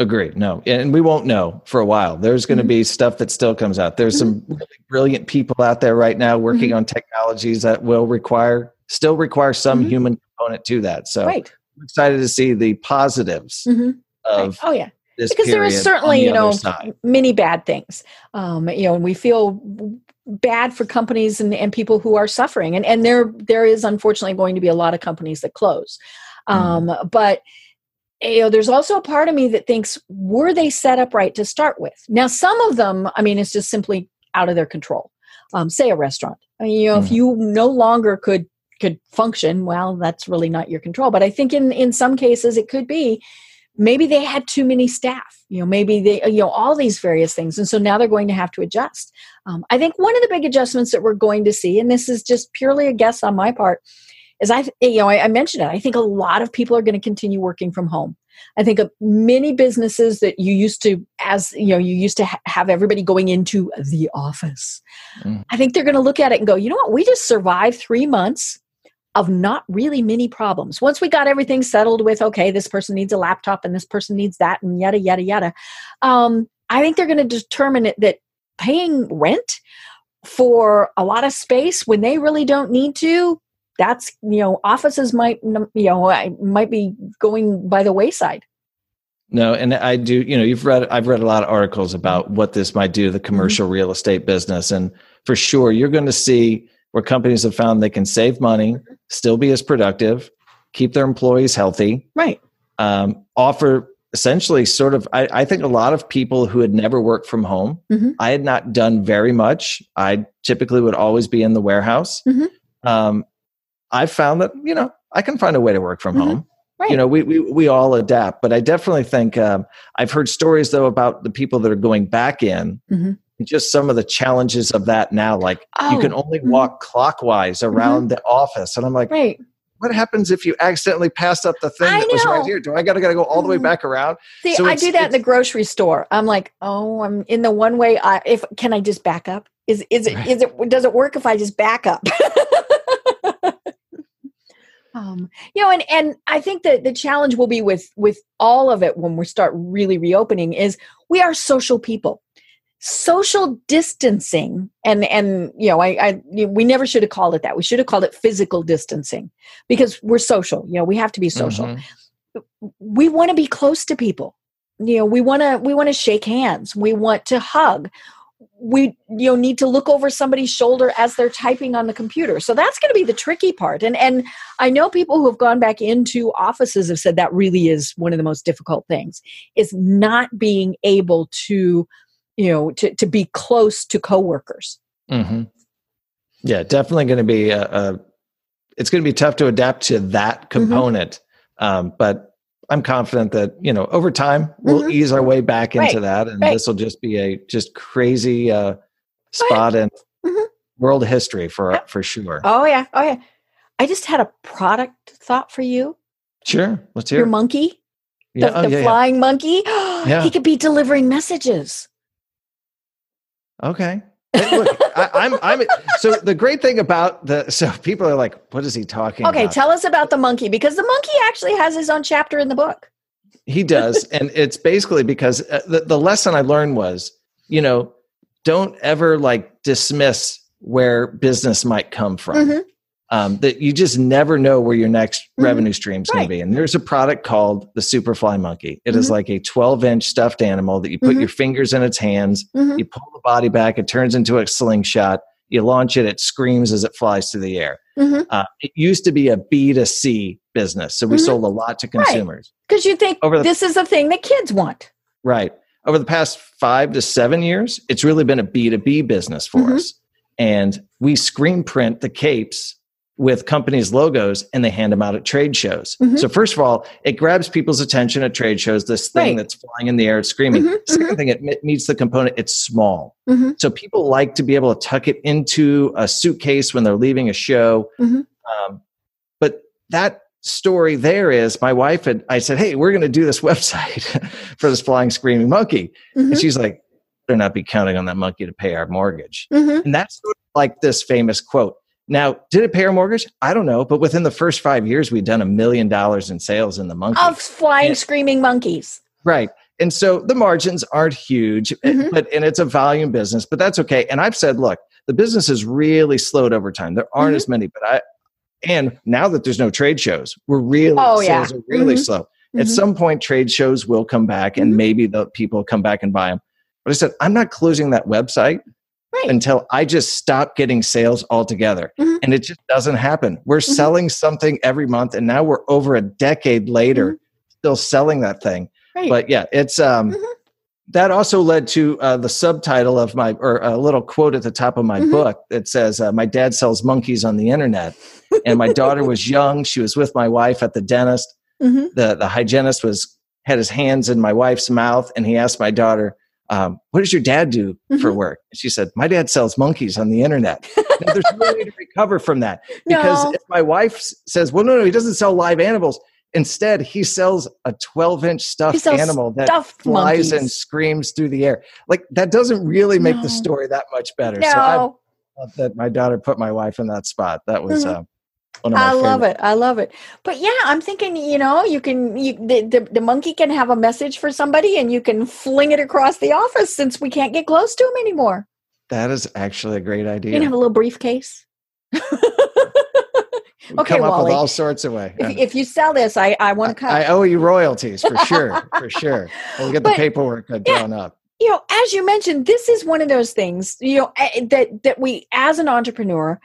Agreed. No, and we won't know for a while. There's going to mm-hmm. be stuff that still comes out. There's mm-hmm. some really brilliant people out there right now working mm-hmm. on technologies that will require still require some mm-hmm. human component to that. So right. I'm excited to see the positives mm-hmm. of right. oh yeah because there is certainly you know side. many bad things um, you know and we feel bad for companies and, and people who are suffering and and there there is unfortunately going to be a lot of companies that close um, mm. but you know there's also a part of me that thinks were they set up right to start with now some of them i mean it's just simply out of their control um, say a restaurant I mean, you know mm. if you no longer could could function well that's really not your control but i think in in some cases it could be maybe they had too many staff you know maybe they you know all these various things and so now they're going to have to adjust. Um, i think one of the big adjustments that we're going to see and this is just purely a guess on my part is i you know i, I mentioned it i think a lot of people are going to continue working from home. I think of many businesses that you used to as you know you used to ha- have everybody going into the office mm. i think they're going to look at it and go you know what? We just survived three months of not really many problems. Once we got everything settled with, okay, this person needs a laptop and this person needs that and yada, yada, yada, um, I think they're going to determine it, that paying rent for a lot of space when they really don't need to, that's, you know, offices might, you know, might be going by the wayside. No, and I do, you know, you've read, I've read a lot of articles about what this might do to the mm-hmm. commercial mm-hmm. real estate business. And for sure, you're going to see where companies have found they can save money, still be as productive, keep their employees healthy, right? Um, offer essentially sort of. I, I, think a lot of people who had never worked from home. Mm-hmm. I had not done very much. I typically would always be in the warehouse. Mm-hmm. Um, I found that you know I can find a way to work from mm-hmm. home. Right. You know, we, we we all adapt, but I definitely think um, I've heard stories though about the people that are going back in mm-hmm just some of the challenges of that now. Like oh. you can oh, only mm-hmm. walk clockwise around mm-hmm. the office. And I'm like, right. what happens if you accidentally pass up the thing I that know. was right here? Do I gotta gotta go all the way mm-hmm. back around? See, so I do that in the grocery store. I'm like, oh, I'm in the one way I if can I just back up? Is is it right. is it does it work if I just back up? um, you know, and and I think that the challenge will be with with all of it when we start really reopening is we are social people social distancing and and you know I, I we never should have called it that. We should have called it physical distancing because we're social you know we have to be social. Mm-hmm. we want to be close to people. You know we want to we want to shake hands. We want to hug. We you know need to look over somebody's shoulder as they're typing on the computer. So that's going to be the tricky part. And and i know people who have gone back into offices have said that really is one of the most difficult things is not being able to you know to, to be close to coworkers mm-hmm. yeah definitely going to be a, a, it's going to be tough to adapt to that mm-hmm. component mm-hmm. um, but I'm confident that you know over time we'll mm-hmm. ease our way back into right. that, and right. this will just be a just crazy uh, spot in mm-hmm. world history for for sure. Oh yeah, oh yeah. I just had a product thought for you. Sure, let's hear your monkey. Yeah. The, oh, the flying monkey. yeah. He could be delivering messages. Okay. Look, I, I'm, I'm. So the great thing about the so people are like, what is he talking? Okay, about? tell us about the monkey because the monkey actually has his own chapter in the book. He does, and it's basically because uh, the the lesson I learned was, you know, don't ever like dismiss where business might come from. Mm-hmm um, that you just never know where your next mm-hmm. revenue stream is right. going to be. And there's a product called the Superfly Monkey. It mm-hmm. is like a 12 inch stuffed animal that you put mm-hmm. your fingers in its hands, mm-hmm. you pull the body back, it turns into a slingshot. You launch it, it screams as it flies through the air. Mm-hmm. Uh, it used to be a B2C business. So we mm-hmm. sold a lot to consumers. Because right. you think the, this is a thing that kids want. Right. Over the past five to seven years, it's really been a B2B business for us. And we screen print the capes with companies' logos and they hand them out at trade shows. Mm-hmm. So, first of all, it grabs people's attention at trade shows, this thing right. that's flying in the air, screaming. Mm-hmm. 2nd mm-hmm. thing, it meets the component, it's small. Mm-hmm. So, people like to be able to tuck it into a suitcase when they're leaving a show. Mm-hmm. Um, but that story there is my wife and I said, Hey, we're going to do this website for this flying screaming monkey. And mm-hmm. she's like, Better not be counting on that monkey to pay our mortgage. And that's sort of like this famous quote now, did it pay our mortgage? I don't know, but within the first five years, we'd done a million dollars in sales in the monkey of flying, and, screaming monkeys. Right, and so the margins aren't huge, eh, mm-hmm. but and it's a volume business, but that's okay. And I've said, look, the business has really slowed over time. There aren't mm-hmm. as many, but I and now that there's no trade shows, we're really oh, sales are really mm-hmm. slow. At mm-hmm. some point, trade shows will come back, and mm-hmm. maybe the people come back and buy them. But I said, I'm not closing that website right. until I just stop getting sales altogether. Mm-hmm. And it just doesn't happen. We're mm-hmm. selling something every month, and now we're over a decade later mm-hmm. still selling that thing. Right. But yeah, it's um mm-hmm. that also led to uh, the subtitle of my or a little quote at the top of my mm-hmm. book that says uh, my dad sells monkeys on the internet and my daughter was young she was with my wife at the dentist mm-hmm. the the hygienist was had his hands in my wife's mouth and he asked my daughter um, what does your dad do mm-hmm. for work? She said, my dad sells monkeys on the internet. now, there's no way to recover from that because no. if my wife says, well, no, no, he doesn't sell live animals. Instead, he sells a 12 inch stuffed animal that stuffed flies monkeys. and screams through the air. Like that doesn't really make no. the story that much better. No. So I thought that my daughter put my wife in that spot. That was, mm-hmm. uh, I love it. I love it. But yeah, I'm thinking, you know, you can you the, the, the monkey can have a message for somebody and you can fling it across the office since we can't get close to him anymore. That is actually a great idea. You can have a little briefcase. okay, come up Wally, with all sorts of way. If, if, you sell this, I, I want to cut. I owe you royalties for sure, for sure. We'll get the but, paperwork drawn yeah, up. You know, as you mentioned, this is one of those things. You know eh, that that we, as an entrepreneur,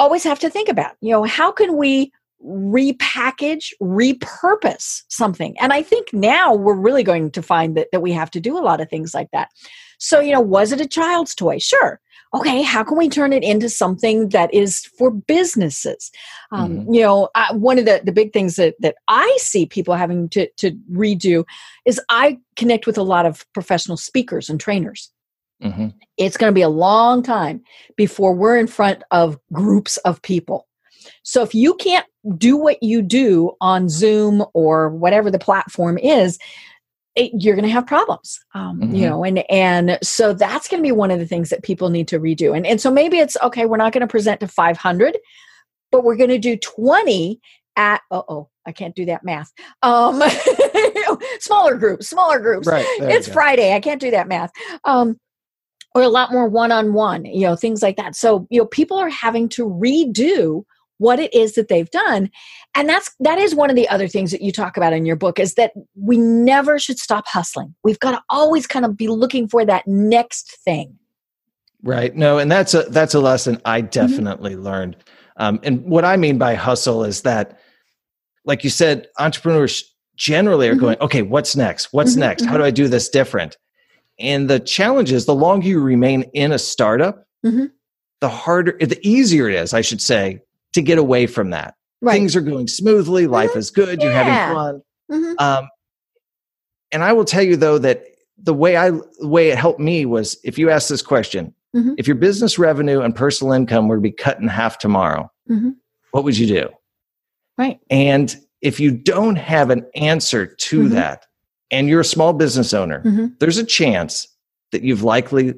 always have to think about you know how can we repackage repurpose something? And i think now we're really going to find that, that we have to do a lot of things like that. So you know was it a child's toy? Sure. Okay how can we turn it into something that is for businesses? Um, mm-hmm. you know I, one of the, the big things that, that i see people having to, to redo is i connect with a lot of professional speakers and trainers Mm-hmm. It's going to be a long time before we're in front of groups of people. So if you can't do what you do on Zoom or whatever the platform is, it, you're going to have problems um, mm-hmm. you know and and so that's going to be one of the things that people need to redo and and so maybe it's okay we're not going to present to 500 but we're going to do 20 at oh i can't do that math um smaller groups smaller groups right it's friday i can't do that math um or a lot more one-on-one you know things like that so you know people are having to redo what it is that they've done and that's that is one of the other things that you talk about in your book is that we never should stop hustling we've got to always kind of be looking for that next thing right no and that's a that's a lesson i mm-hmm. definitely mm-hmm. learned um, and what i mean by hustle is that like you said entrepreneurs generally are mm-hmm. going okay what's next what's mm-hmm. next how mm-hmm. do i do this different and the challenge is the longer you remain in a startup, mm-hmm. the harder, the easier it is, I should say, to get away from that. Right. Things are going smoothly, life mm-hmm. is good, you're having fun. Mm-hmm. Um, and I will tell you though that the way I the way it helped me was if you ask this question, mm-hmm. if your business revenue and personal income were to be cut in half tomorrow, mm-hmm. what would you do? Right. And if you don't have an answer to mm-hmm. that, and you're a small business owner, mm-hmm. there's a chance that you've likely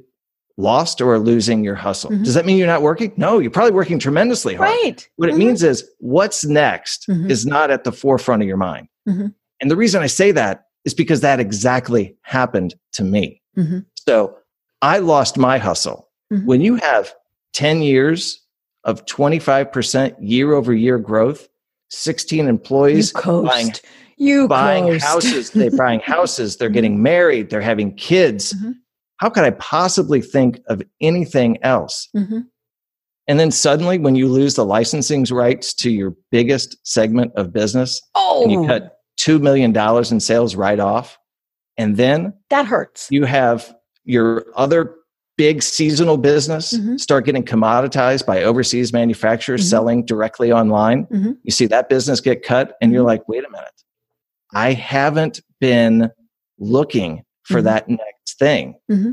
lost or are losing your hustle. Mm-hmm. Does that mean you're not working? No, you're probably working tremendously hard. Right. What it means is what's next is not at the forefront of your mind. And the reason I say that is because that exactly happened to me. Mm-hmm. So I lost my hustle. Mm-hmm. When you have 10 years of 25% year over year growth, 16 employees buying, you buying coast. houses, they're buying houses, they're getting mm-hmm. married, they're having kids. Mm-hmm. How could I possibly think of anything else? Mm-hmm. And then suddenly, when you lose the licensing rights to your biggest segment of business, oh. and you cut $2 million in sales right off. And then that hurts. You have your other big seasonal business mm-hmm. start getting commoditized by overseas manufacturers mm-hmm. selling directly online. Mm-hmm. You see that business get cut, and you're mm-hmm. like, wait a minute, I haven't been looking for mm-hmm. that next thing. Mm-hmm.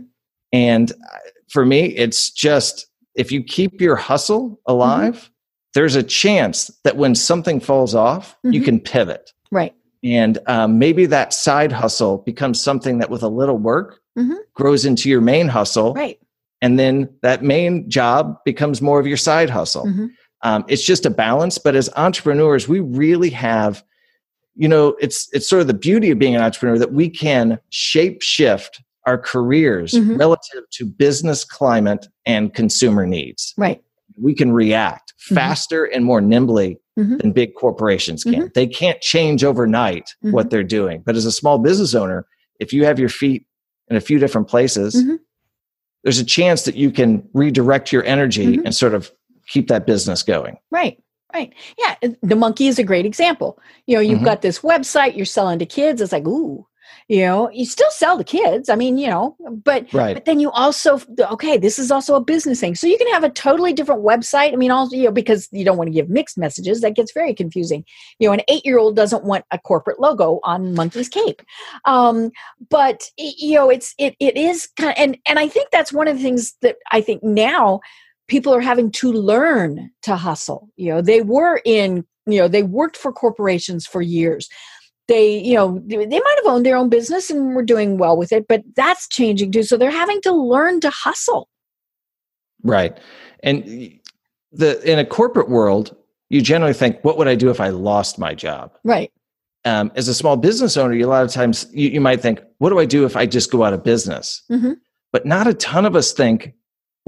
And uh, for me, it's just if you keep your hustle alive, there's a chance that when something falls off, you can pivot. Right and um, maybe that side hustle becomes something that with a little work mm-hmm. grows into your main hustle right and then that main job becomes more of your side hustle mm-hmm. um, it's just a balance but as entrepreneurs we really have you know it's it's sort of the beauty of being an entrepreneur that we can shape shift our careers mm-hmm. relative to business climate and consumer needs right we can react mm-hmm. faster and more nimbly mm-hmm. than big corporations can. Mm-hmm. They can't change overnight mm-hmm. what they're doing. But as a small business owner, if you have your feet in a few different places, mm-hmm. there's a chance that you can redirect your energy mm-hmm. and sort of keep that business going. Right. Right. Yeah. The monkey is a great example. You know, you've mm-hmm. got this website you're selling to kids. It's like, ooh, you know you still sell to kids i mean you know but right. but then you also okay this is also a business thing so you can have a totally different website i mean also you know because you don't want to give mixed messages that gets very confusing you know an eight year old doesn't want a corporate logo on monkey's cape um but you know it's it it is kind of and and i think that's one of the things that i think now people are having to learn to hustle you know they were in you know they worked for corporations for years. They you know they might have owned their own business and were doing well with it but that's changing too. So they're having to learn to hustle. Right. And the in a corporate world you generally think what would i do if i lost my job? Right. Um, as a small business owner you, a lot of times you, you, might think what do i do if i just go out of business? Mm-hmm. but not a ton of us think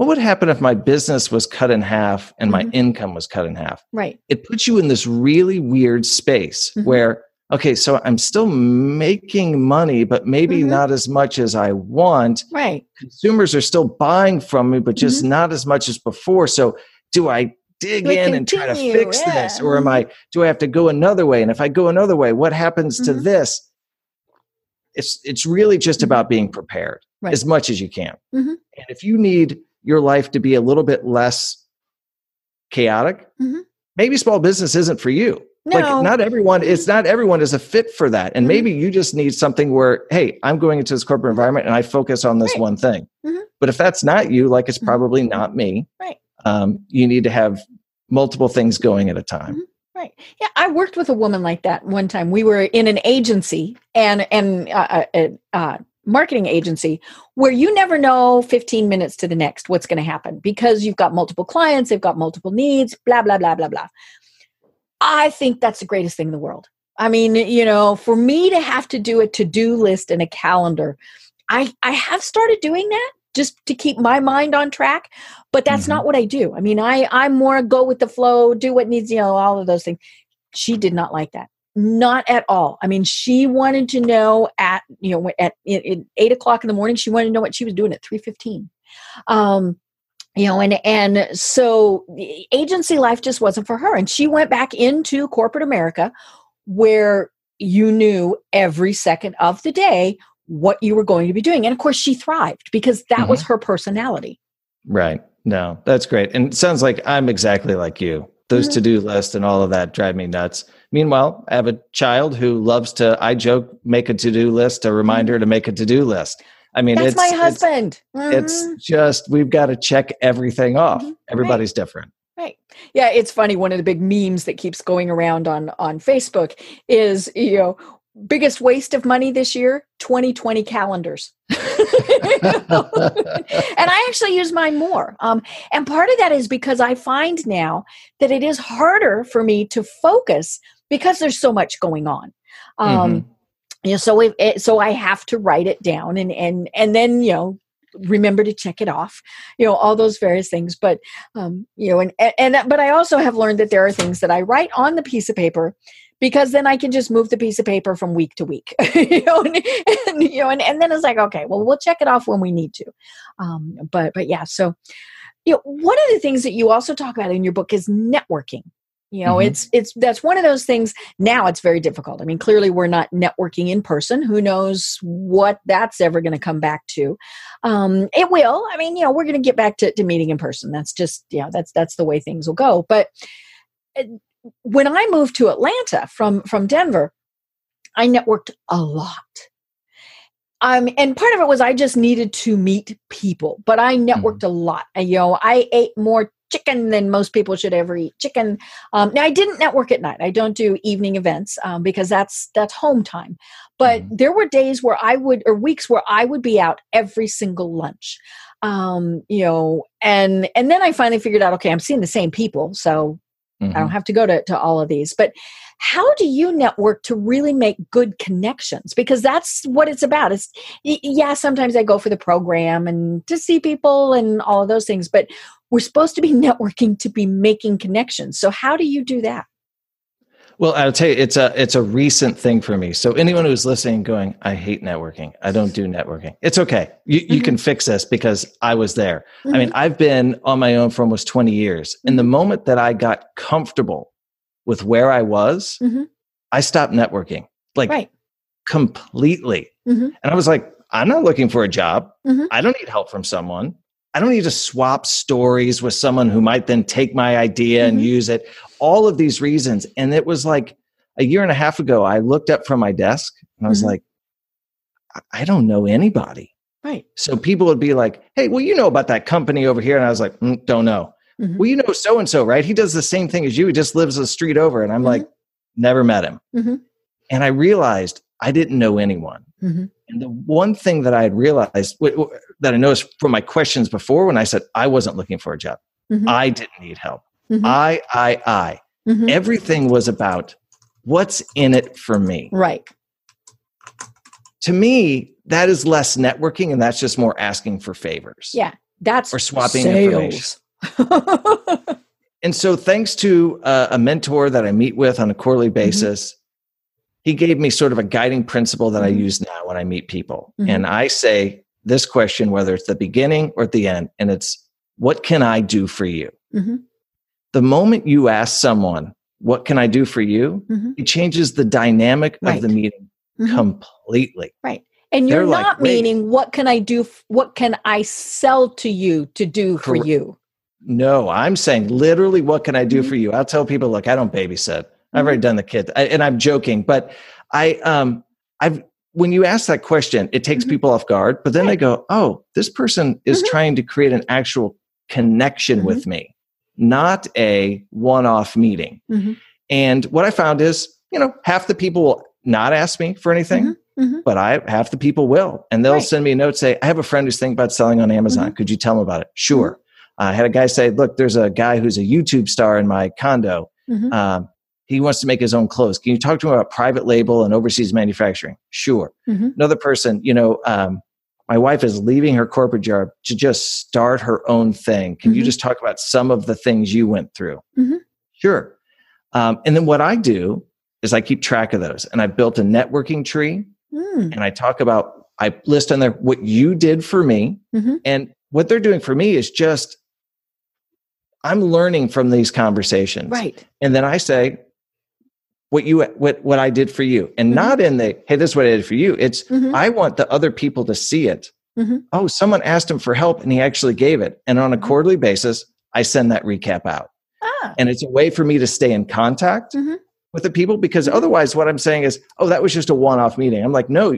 what would happen if my business was cut in half and mm-hmm. my income was cut in half right it puts you in this really weird space mm-hmm. where okay, so I'm still making money, but maybe mm-hmm. not as much as I want. Right. Consumers are still buying from me, but just mm-hmm. not as much as before. So do I dig we in continue, and try to fix yeah. this? Or am I, do I have to go another way? And if I go another way, what happens to mm-hmm. this? It's, it's really just mm-hmm. about being prepared right. as much as you can. Mm-hmm. And if you need your life to be a little bit less chaotic, mm-hmm. maybe small business isn't for you no. Like not everyone, it's not everyone is a fit for that. And mm-hmm. maybe you just need something where, hey, I'm going into this corporate environment and I focus on this right. one thing. Mm-hmm. But if that's not you, like it's mm-hmm. probably not me. Right. Um, you need to have multiple things going at a time. Mm-hmm. Right. Yeah, I worked with a woman like that one time. We were in an agency and and uh, uh, uh, marketing agency where you never know 15 minutes to the next what's going to happen because you've got multiple clients, they've got multiple needs, blah blah blah blah blah. I think that's the greatest thing in the world. I mean, you know, for me to have to do a to-do list and a calendar, I I have started doing that just to keep my mind on track, but that's mm-hmm. not what I do. I mean, I I'm more go with the flow, do what needs, you know, all of those things. She did not like that. Not at all. I mean, she wanted to know at you know at, at, eight o'clock in the morning. She wanted to know what she was doing at three fifteen. Um, you know and and so agency life just wasn't for her and she went back into corporate america where you knew every second of the day what you were going to be doing and of course she thrived because that mm-hmm. was her personality right no that's great and it sounds like i'm exactly like you those mm-hmm. to-do lists and all of that drive me nuts meanwhile i have a child who loves to i joke make a to-do list a reminder to make a to-do list i mean that's it's my husband it's, mm-hmm. it's, just we've got to check everything off mm-hmm. everybody's right. different Right. Yeah, it's funny. One of the big memes that keeps going around on on Facebook is you know biggest waste of money this year 2020 calendars. And i actually use mine more. Um, and part of that is because i find now that it is harder for me to focus because there's so much going on. Um, mm-hmm. you know so if it, so i have to write it down and and and then you know remember to check it off you know all those various things. But um you know and, and and but i also have learned that there are things that i write on the piece of paper because then I can just move the piece of paper from week to week, you know, and, and, you know, and, and then it's like, okay, well, we'll check it off when we need to. Um, but, but yeah, so, you know, one of the things that you also talk about in your book is networking. You know, mm-hmm. it's, it's, that's one of those things now it's very difficult. I mean, clearly we're not networking in person. Who knows what that's ever going to come back to. Um, it will, I mean, you know, we're going to get back to, to meeting in person. That's just, you know, that's, that's the way things will go. But when I moved to Atlanta from from Denver, I networked a lot. Um, and part of it was I just needed to meet people, but I networked mm-hmm. a lot. I, you know, I ate more chicken than most people should ever eat chicken. Um, now I didn't network at night. I don't do evening events um, because that's that's home time. But mm-hmm. there were days where I would, or weeks where I would be out every single lunch. Um, you know, and and then I finally figured out, okay, I'm seeing the same people, so Mm-hmm. I don't mm-hmm. have to go to, to all of these. But how do you network to really make good connections? Because that's what it's about. It's yeah, sometimes I go for the program and to see people and all of those things, but we're supposed to be networking to be making connections. So how do you do that? Well, I'll tell you, it's a it's a recent thing for me. So anyone who's listening, going, I hate networking. I don't do networking. It's okay. You mm-hmm. you can fix this because I was there. Mm-hmm. I mean, mm-hmm. I've been on my own for almost twenty years. And the mm-hmm. moment that I got comfortable with where I was, mm-hmm. I stopped networking, like right. completely. Mm-hmm. And I was like, I'm not looking for a job. I don't need help from someone. I don't need to swap stories with someone who might then take my idea mm-hmm. and use it. All of these reasons. And it was like a year and a half ago, I looked up from my desk and I was mm-hmm. like, I don't know anybody. Right. So people would be like, hey, well, you know about that company over here. And I was like, mm, don't know. Mm-hmm. Well, you know so and so, right? He does the same thing as you. He just lives a street over. And I'm like, mm-hmm. never met him. Mm-hmm. And I realized I didn't know anyone. Mm-hmm. And the one thing that I had realized that I noticed from my questions before when I said I wasn't looking for a job, mm-hmm. I didn't need help. Mm-hmm. I, I, I. Mm-hmm. Everything was about what's in it for me. Right. To me, that is less networking and that's just more asking for favors. Yeah. That's or swapping sales. information. and so, thanks to uh, a mentor that I meet with on a quarterly mm-hmm. basis, he gave me sort of a guiding principle that mm-hmm. I use now when I meet people. Mm-hmm. And I say this question, whether it's the beginning or at the end, and it's, what can I do for you? Mm-hmm. The moment you ask someone, what can I do for you? Mm-hmm. It changes the dynamic right. of the meeting mm-hmm. completely. Right. And you're They're not like, meaning, what can I do? F- what can I sell to you to do for you? No, I'm saying literally, what can I do mm-hmm. for you? I'll tell people, look, I don't babysit. I've already mm-hmm. done the kids, I, and I'm joking, but I um I've when you ask that question, it takes mm-hmm. people off guard, but then they go, "Oh, this person is mm-hmm. trying to create an actual connection with me, not a one-off meeting." Mm-hmm. And what I found is, you know, half the people will not ask me for anything, mm-hmm. Mm-hmm. but I half the people will, and they'll right. send me a note say, "I have a friend who's thinking about selling on Amazon. Could you tell them about it?" Sure. I had a guy say, "Look, there's a guy who's a YouTube star in my condo." Um, he wants to make his own clothes. Can you talk to him about private label and overseas manufacturing? Sure. Mm-hmm. Another person, you know, um, my wife is leaving her corporate job to just start her own thing. Can mm-hmm. you just talk about some of the things you went through? Mm-hmm. Sure. Um, and then what I do is I keep track of those and I built a networking tree mm. and I talk about, I list on there what you did for me. Mm-hmm. And what they're doing for me is just, I'm learning from these conversations. Right. And then I say, what you what what I did for you, and mm-hmm. not in the hey, this is what I did for you. It's mm-hmm. I want the other people to see it. Mm-hmm. Oh, someone asked him for help, and he actually gave it. And on a mm-hmm. quarterly basis, I send that recap out. Yeah. And it's a way for me to stay in contact mm-hmm. with the people because mm-hmm. otherwise, what I'm saying is, oh, that was just a one off meeting. I'm like, no,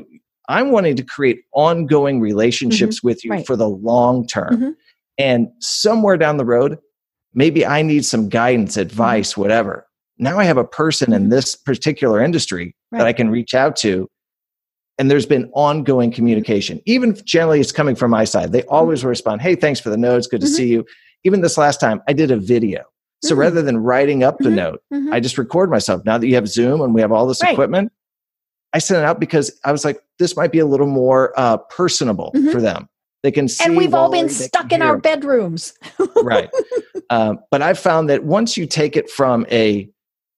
I'm wanting to create ongoing relationships with you right. for the long term. And somewhere down the road, maybe I need some guidance, advice, whatever. Now I have a person in mm-hmm. this particular industry right. that I can reach out to. And there's been ongoing communication. Even generally, it's coming from my side. They always mm-hmm. respond, Hey, thanks for the notes. Good to see you. Even this last time, I did a video. So mm-hmm. rather than writing up the mm-hmm. note, mm-hmm. I just record myself. Now that you have Zoom and we have all this right. equipment, I sent it out because I was like, this might be a little more uh, personable mm-hmm. for them. They can see. And we've all been stuck in our bedrooms. right. Uh, but I've found that once you take it from a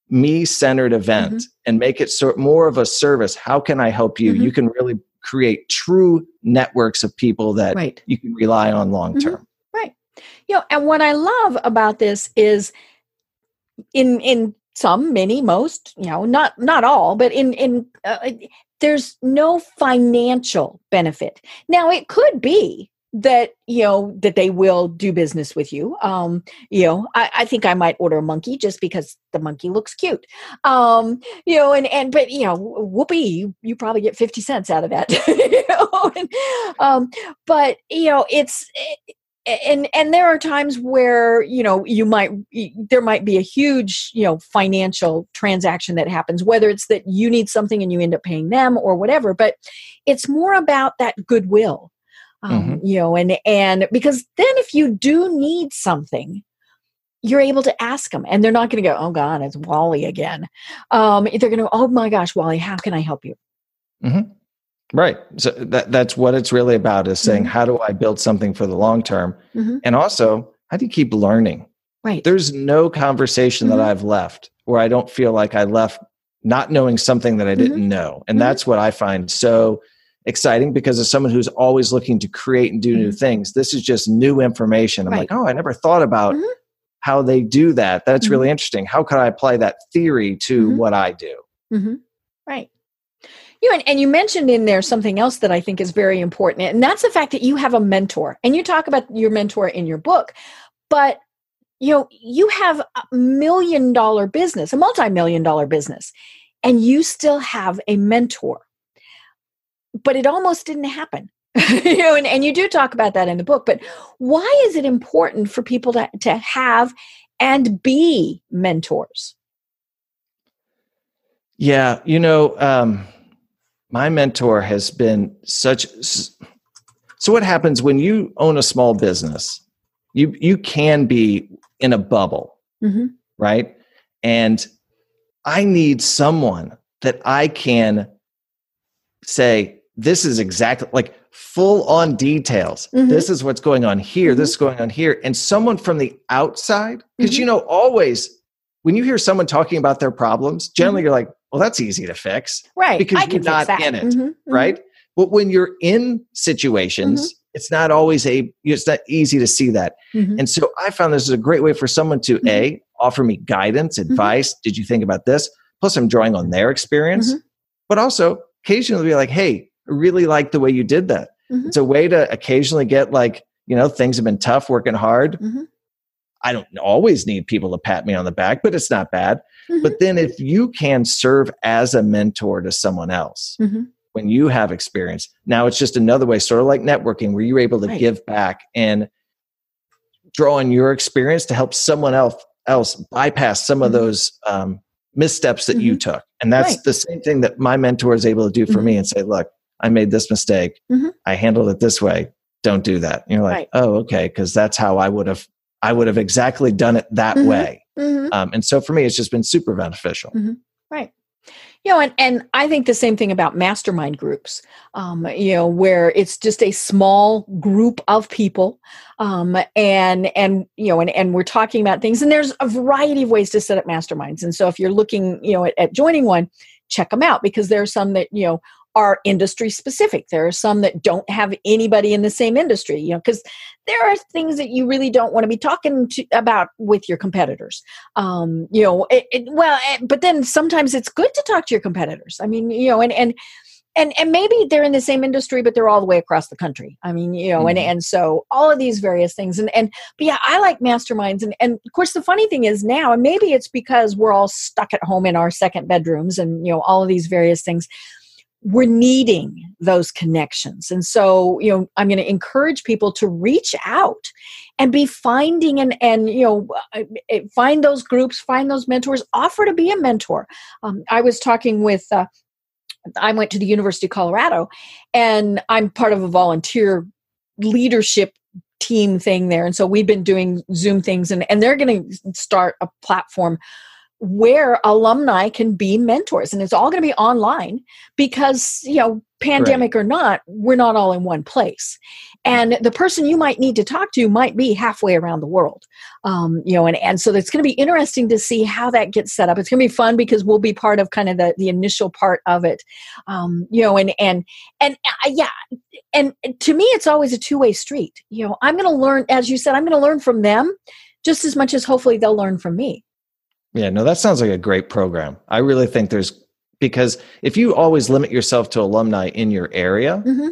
me centered event mm-hmm. and make it sort more of a service, how can I help you? Mm-hmm. You can really create true networks of people that right. you can rely on long mm-hmm. term. Right. You know, and what I love about this is in in some many most you know not not all but in in uh, there's no financial benefit now it could be that you know that they will do business with you. Um you know I, I think i might order a monkey just because the monkey looks cute. Um you know and and but you know whoopee you, you probably get 50 cents out of that you know and, um but you know it's and and there are times where you know you might there might be a huge you know financial transaction that happens whether it's that you need something and you end up paying them or whatever but it's more about that goodwill um, mm-hmm. you know and and because then if you do need something you're able to ask them and they're not going to go oh god it's wally again um, they're going to oh my gosh wally how can i help you mm-hmm. Right. So that that's what it's really about is saying, mm-hmm. how do I build something for the long term? Mm-hmm. And also, how do you keep learning? Right. There's no conversation mm-hmm. that I've left where I don't feel like I left not knowing something that I didn't mm-hmm. know. And mm-hmm. that's what I find so exciting because as someone who's always looking to create and do new mm-hmm. things, this is just new information. I'm right. like, oh, I never thought about mm-hmm. how they do that. That's mm-hmm. really interesting. How can I apply that theory to mm-hmm. what I do? Right. You and, and you mentioned in there something else that I think is very important, and that's the fact that you have a mentor. And you talk about your mentor in your book, but you know, you have a million dollar business, a multi-million dollar business, and you still have a mentor. But it almost didn't happen. you know, and, and you do talk about that in the book, but why is it important for people to, to have and be mentors? Yeah, you know, um, my mentor has been such so what happens when you own a small business you you can be in a bubble mm-hmm. right and i need someone that i can say this is exactly like full on details mm-hmm. this is what's going on here mm-hmm. this is going on here and someone from the outside because you mm-hmm. know always when you hear someone talking about their problems generally mm-hmm. you're like well, that's easy to fix. Right. Because you're not in it. Mm-hmm, mm-hmm. Right. But when you're in situations, it's not always a, it's not easy to see that. And so I found this is a great way for someone to A, offer me guidance, advice. Did you think about this? Plus, I'm drawing on their experience, but also occasionally be like, hey, I really like the way you did that. It's a way to occasionally get like, you know, things have been tough, working hard. I don't always need people to pat me on the back, but it's not bad. Mm-hmm. But then if you can serve as a mentor to someone else mm-hmm. when you have experience, now it's just another way, sort of like networking, where you're able to right. give back and draw on your experience to help someone else else bypass some of mm-hmm. those um, missteps that you mm-hmm. took. And that's right. the same thing that my mentor is able to do for me mm-hmm. and say, look, I made this mistake. Mm-hmm. I handled it this way. Don't do that. And you're like, right. oh, okay, because that's how I would have I would have exactly done it that mm-hmm. way. Mm-hmm. Um, and so for me, it's just been super beneficial. Mm-hmm. Right. You know, and, and I think the same thing about mastermind groups, um, you know, where it's just a small group of people. Um, and, and, you know, and, and we're talking about things and there's a variety of ways to set up masterminds. And so if you're looking, you know, at, at joining one, check them out because there are some that, you know, are industry specific. There are some that don't have anybody in the same industry, you know, because there are things that you really don't want to be talking to, about with your competitors. Um, you know, it, it, well, it, but then sometimes it's good to talk to your competitors. I mean, you know, and and and and maybe they're in the same industry but they're all the way across the country i mean you know mm-hmm. and and so all of these various things and and but yeah i like masterminds and and of course the funny thing is now and maybe it's because we're all stuck at home in our second bedrooms and you know all of these various things we're needing those connections and so you know i'm going to encourage people to reach out and be finding and and you know uh, uh, find those groups find those mentors offer to be a mentor um, i was talking with uh, I went to the University of Colorado and I'm part of a volunteer leadership team thing there. And so we've been doing Zoom things and, and they're going to start a platform where alumni can be mentors and it's all going to be online because you know pandemic right. or not we're not all in one place. And the person you might need to talk to might be halfway around the world um, you know and, and so it's going to be interesting to see how that gets set up. It's going to be fun because we'll be part of kind of the, the initial part of it um, you know and and and uh, yeah and to me it's always a two-way street. You know i'm going to learn as you said i'm going to learn from them just as much as hopefully they'll learn from me yeah, no, that sounds like a great program. I really think there's because if you always limit yourself to alumni in your area, mm-hmm.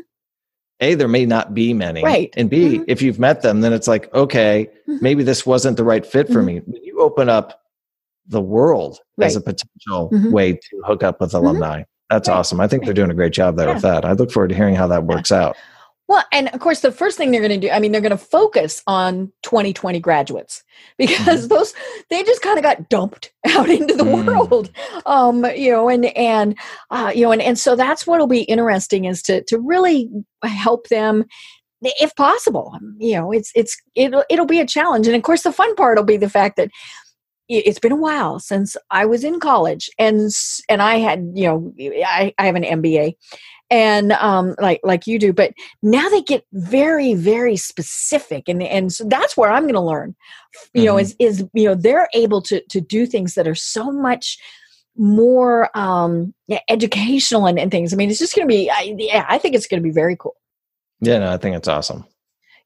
A, there may not be many. Right. And B, mm-hmm. if you've met them, then it's like, okay, mm-hmm. maybe this wasn't the right fit for mm-hmm. me. When you open up the world right. as a potential mm-hmm. way to hook up with mm-hmm. alumni, that's right. awesome. I think they're doing a great job there yeah. with that. I look forward to hearing how that works yeah. out. Well, and of course, the first thing they're going to do, I mean, they're going to focus on 2020 graduates because mm-hmm. those, they just kind of got dumped out into the mm. world. Um, you know, and, and, uh, you know, and, and so that's what'll be interesting is to, to really help them if possible. You know, it's, it's, it'll, it'll be a challenge. And of course, the fun part will be the fact that it's been a while since I was in college and, and I had, you know, I, I have an MBA and um, like like you do. But now they get very very specific, and and so that's where I'm going to learn. You mm-hmm. know, is is you know they're able to to do things that are so much more um educational and, and things i mean it's just going to be I, yeah i think it's going to be very cool yeah no i think it's awesome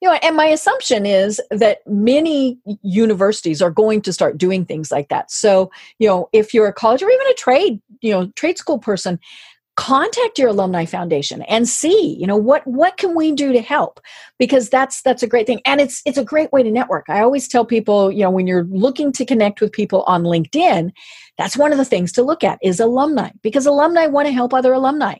you know and my assumption is that many universities are going to start doing things like that so you know if you're a college or even a trade you know trade school person contact your alumni foundation and see you know what what can we do to help? Because that's that's a great thing. And it's it's a great way to network. I always tell people you know when you're looking to connect with people on linkedin that's one of the things to look at is alumni because alumni want to help other alumni.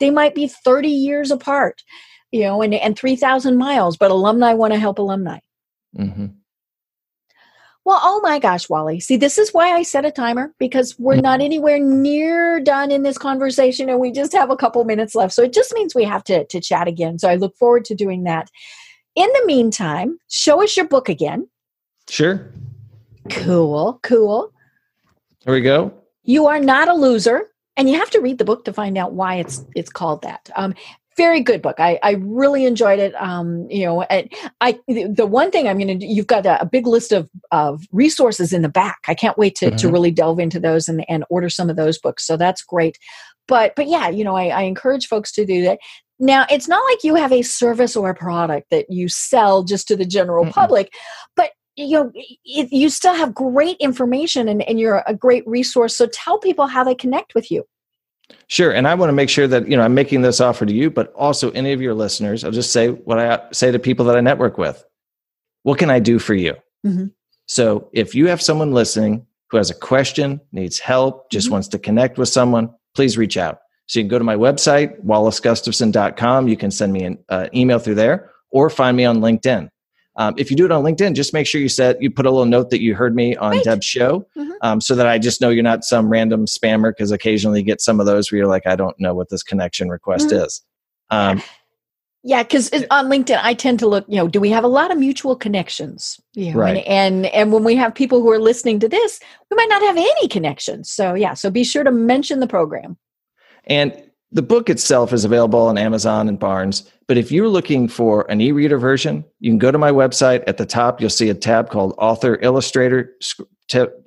They might be 30 years apart you know and, and 3000 miles but alumni want to help alumni. Mm-hmm. Well, oh my gosh, Wally. See, this is why I set a timer because we're not mm-hmm. anywhere near done in this conversation and we just have a couple minutes left. So it just means we have to, to chat again. So I look forward to doing that. In the meantime, show us your book again. Sure. Cool, cool. Here we go. You are not a loser and you have to read the book to find out why it's it's called that. Um, very good book. I, I really enjoyed it. Um, you know, and I the one thing I'm going to you've got a, a, big list of of resources in the back. I can't wait to mm-hmm. to really delve into those and and order some of those books. So that's great. But but yeah, you know, I, I encourage folks to do that. Now, it's not like you have a service or a product that you sell just to the general mm public, but you know it, you still have great information and, and you're a great resource so tell people how they connect with you Sure. And I want to make sure that, you know, I'm making this offer to you, but also any of your listeners. I'll just say what I say to people that I network with. What can I do for you? Mm-hmm. So if you have someone listening who has a question, needs help, just mm-hmm. wants to connect with someone, please reach out. So you can go to my website, wallaceGustafson.com. You can send me an uh, email through there or find me on LinkedIn. Um, if you do it on LinkedIn, just make sure you set you put a little note that you heard me on right. Deb's show, mm-hmm. um, so that I just know you're not some random spammer. Because occasionally you get some of those where you're like, I don't know what this connection request mm-hmm. is. Um, yeah, because on LinkedIn, I tend to look. You know, do we have a lot of mutual connections? Know, right. And, and and when we have people who are listening to this, we might not have any connections. So yeah, so be sure to mention the program. And the book itself is available on Amazon and Barnes. But if you're looking for an e reader version, you can go to my website. At the top, you'll see a tab called Author Illustrator.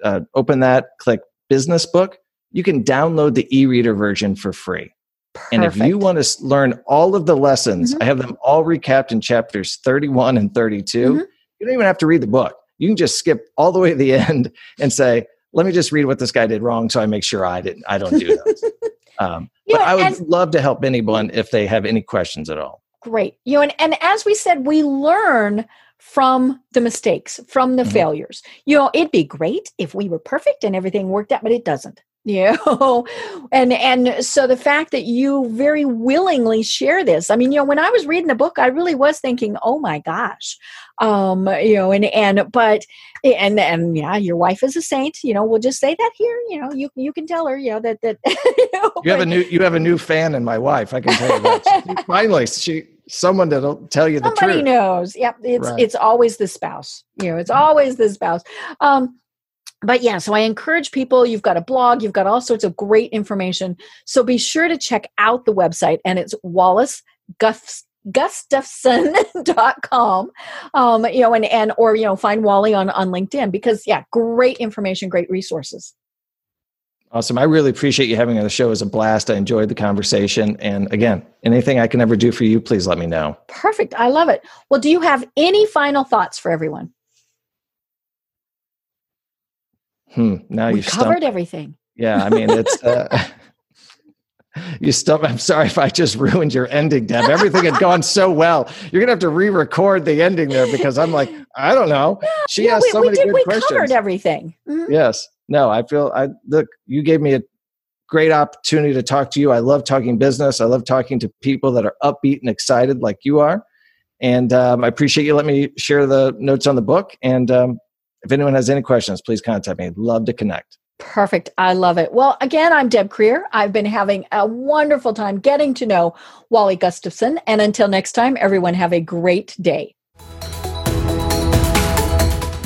Uh, open that, click Business Book. You can download the e reader version for free. Perfect. And if you want to learn all of the lessons, mm-hmm. I have them all recapped in chapters 31 and 32. Mm-hmm. You don't even have to read the book. You can just skip all the way to the end and say, let me just read what this guy did wrong so I make sure I didn't I don't do those. um, but I would love to help anyone if they have any questions at all. Great. You know, and, and as we said, we learn from the mistakes, from the mm-hmm. failures. You know, it'd be great if we were perfect and everything worked out, but it doesn't. You know, and and so the fact that you very willingly share this. I mean, you know, when I was reading the book, I really was thinking, oh my gosh, um, you know, and and but and and yeah, your wife is a saint. You know, we'll just say that here. You know, you you can tell her, you know, that that you, know, you have a new you have a new fan in my wife. I can tell you that. finally, she someone that'll tell you the Somebody truth. knows. Yep. It's right. it's always the spouse. You know, it's always the spouse. Um, but yeah, so I encourage people. You've got a blog, you've got all sorts of great information. So be sure to check out the website, and it's Wallace Gus gustafson.com um you know and and or you know find wally on on linkedin because yeah great information great resources Awesome. I really appreciate you having on the show. It was a blast. I enjoyed the conversation. And again, anything I can ever do for you, please let me know. Perfect. I love it. Well, do you have any final thoughts for everyone? Hmm. Now you covered stumped. everything. Yeah. I mean, it's, uh, you stumped. I'm sorry if I just ruined your ending, Deb. Everything had gone so well. You're going to have to re record the ending there because I'm like, I don't know. She yeah, asked we, so we many did, good we questions. We covered everything. Mm-hmm. Yes no, I feel I look, you gave me a great opportunity to talk to you. I love talking business. I love talking to people that are upbeat and excited like you are. And um, I appreciate you letting me share the notes on the book. And um, if anyone has any questions, please contact me. I'd love to connect. Perfect. I love it. Well, again, I'm Deb Krier. I've been having a wonderful time getting to know Wally Gustafson. And until next time, everyone have a great day.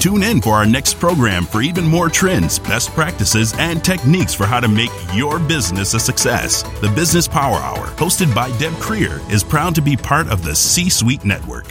Tune in for our next program for even more trends, best practices, and techniques for how to make your business a success. The Business Power Hour, hosted by Deb Krier, is proud to be part of the C Suite Network.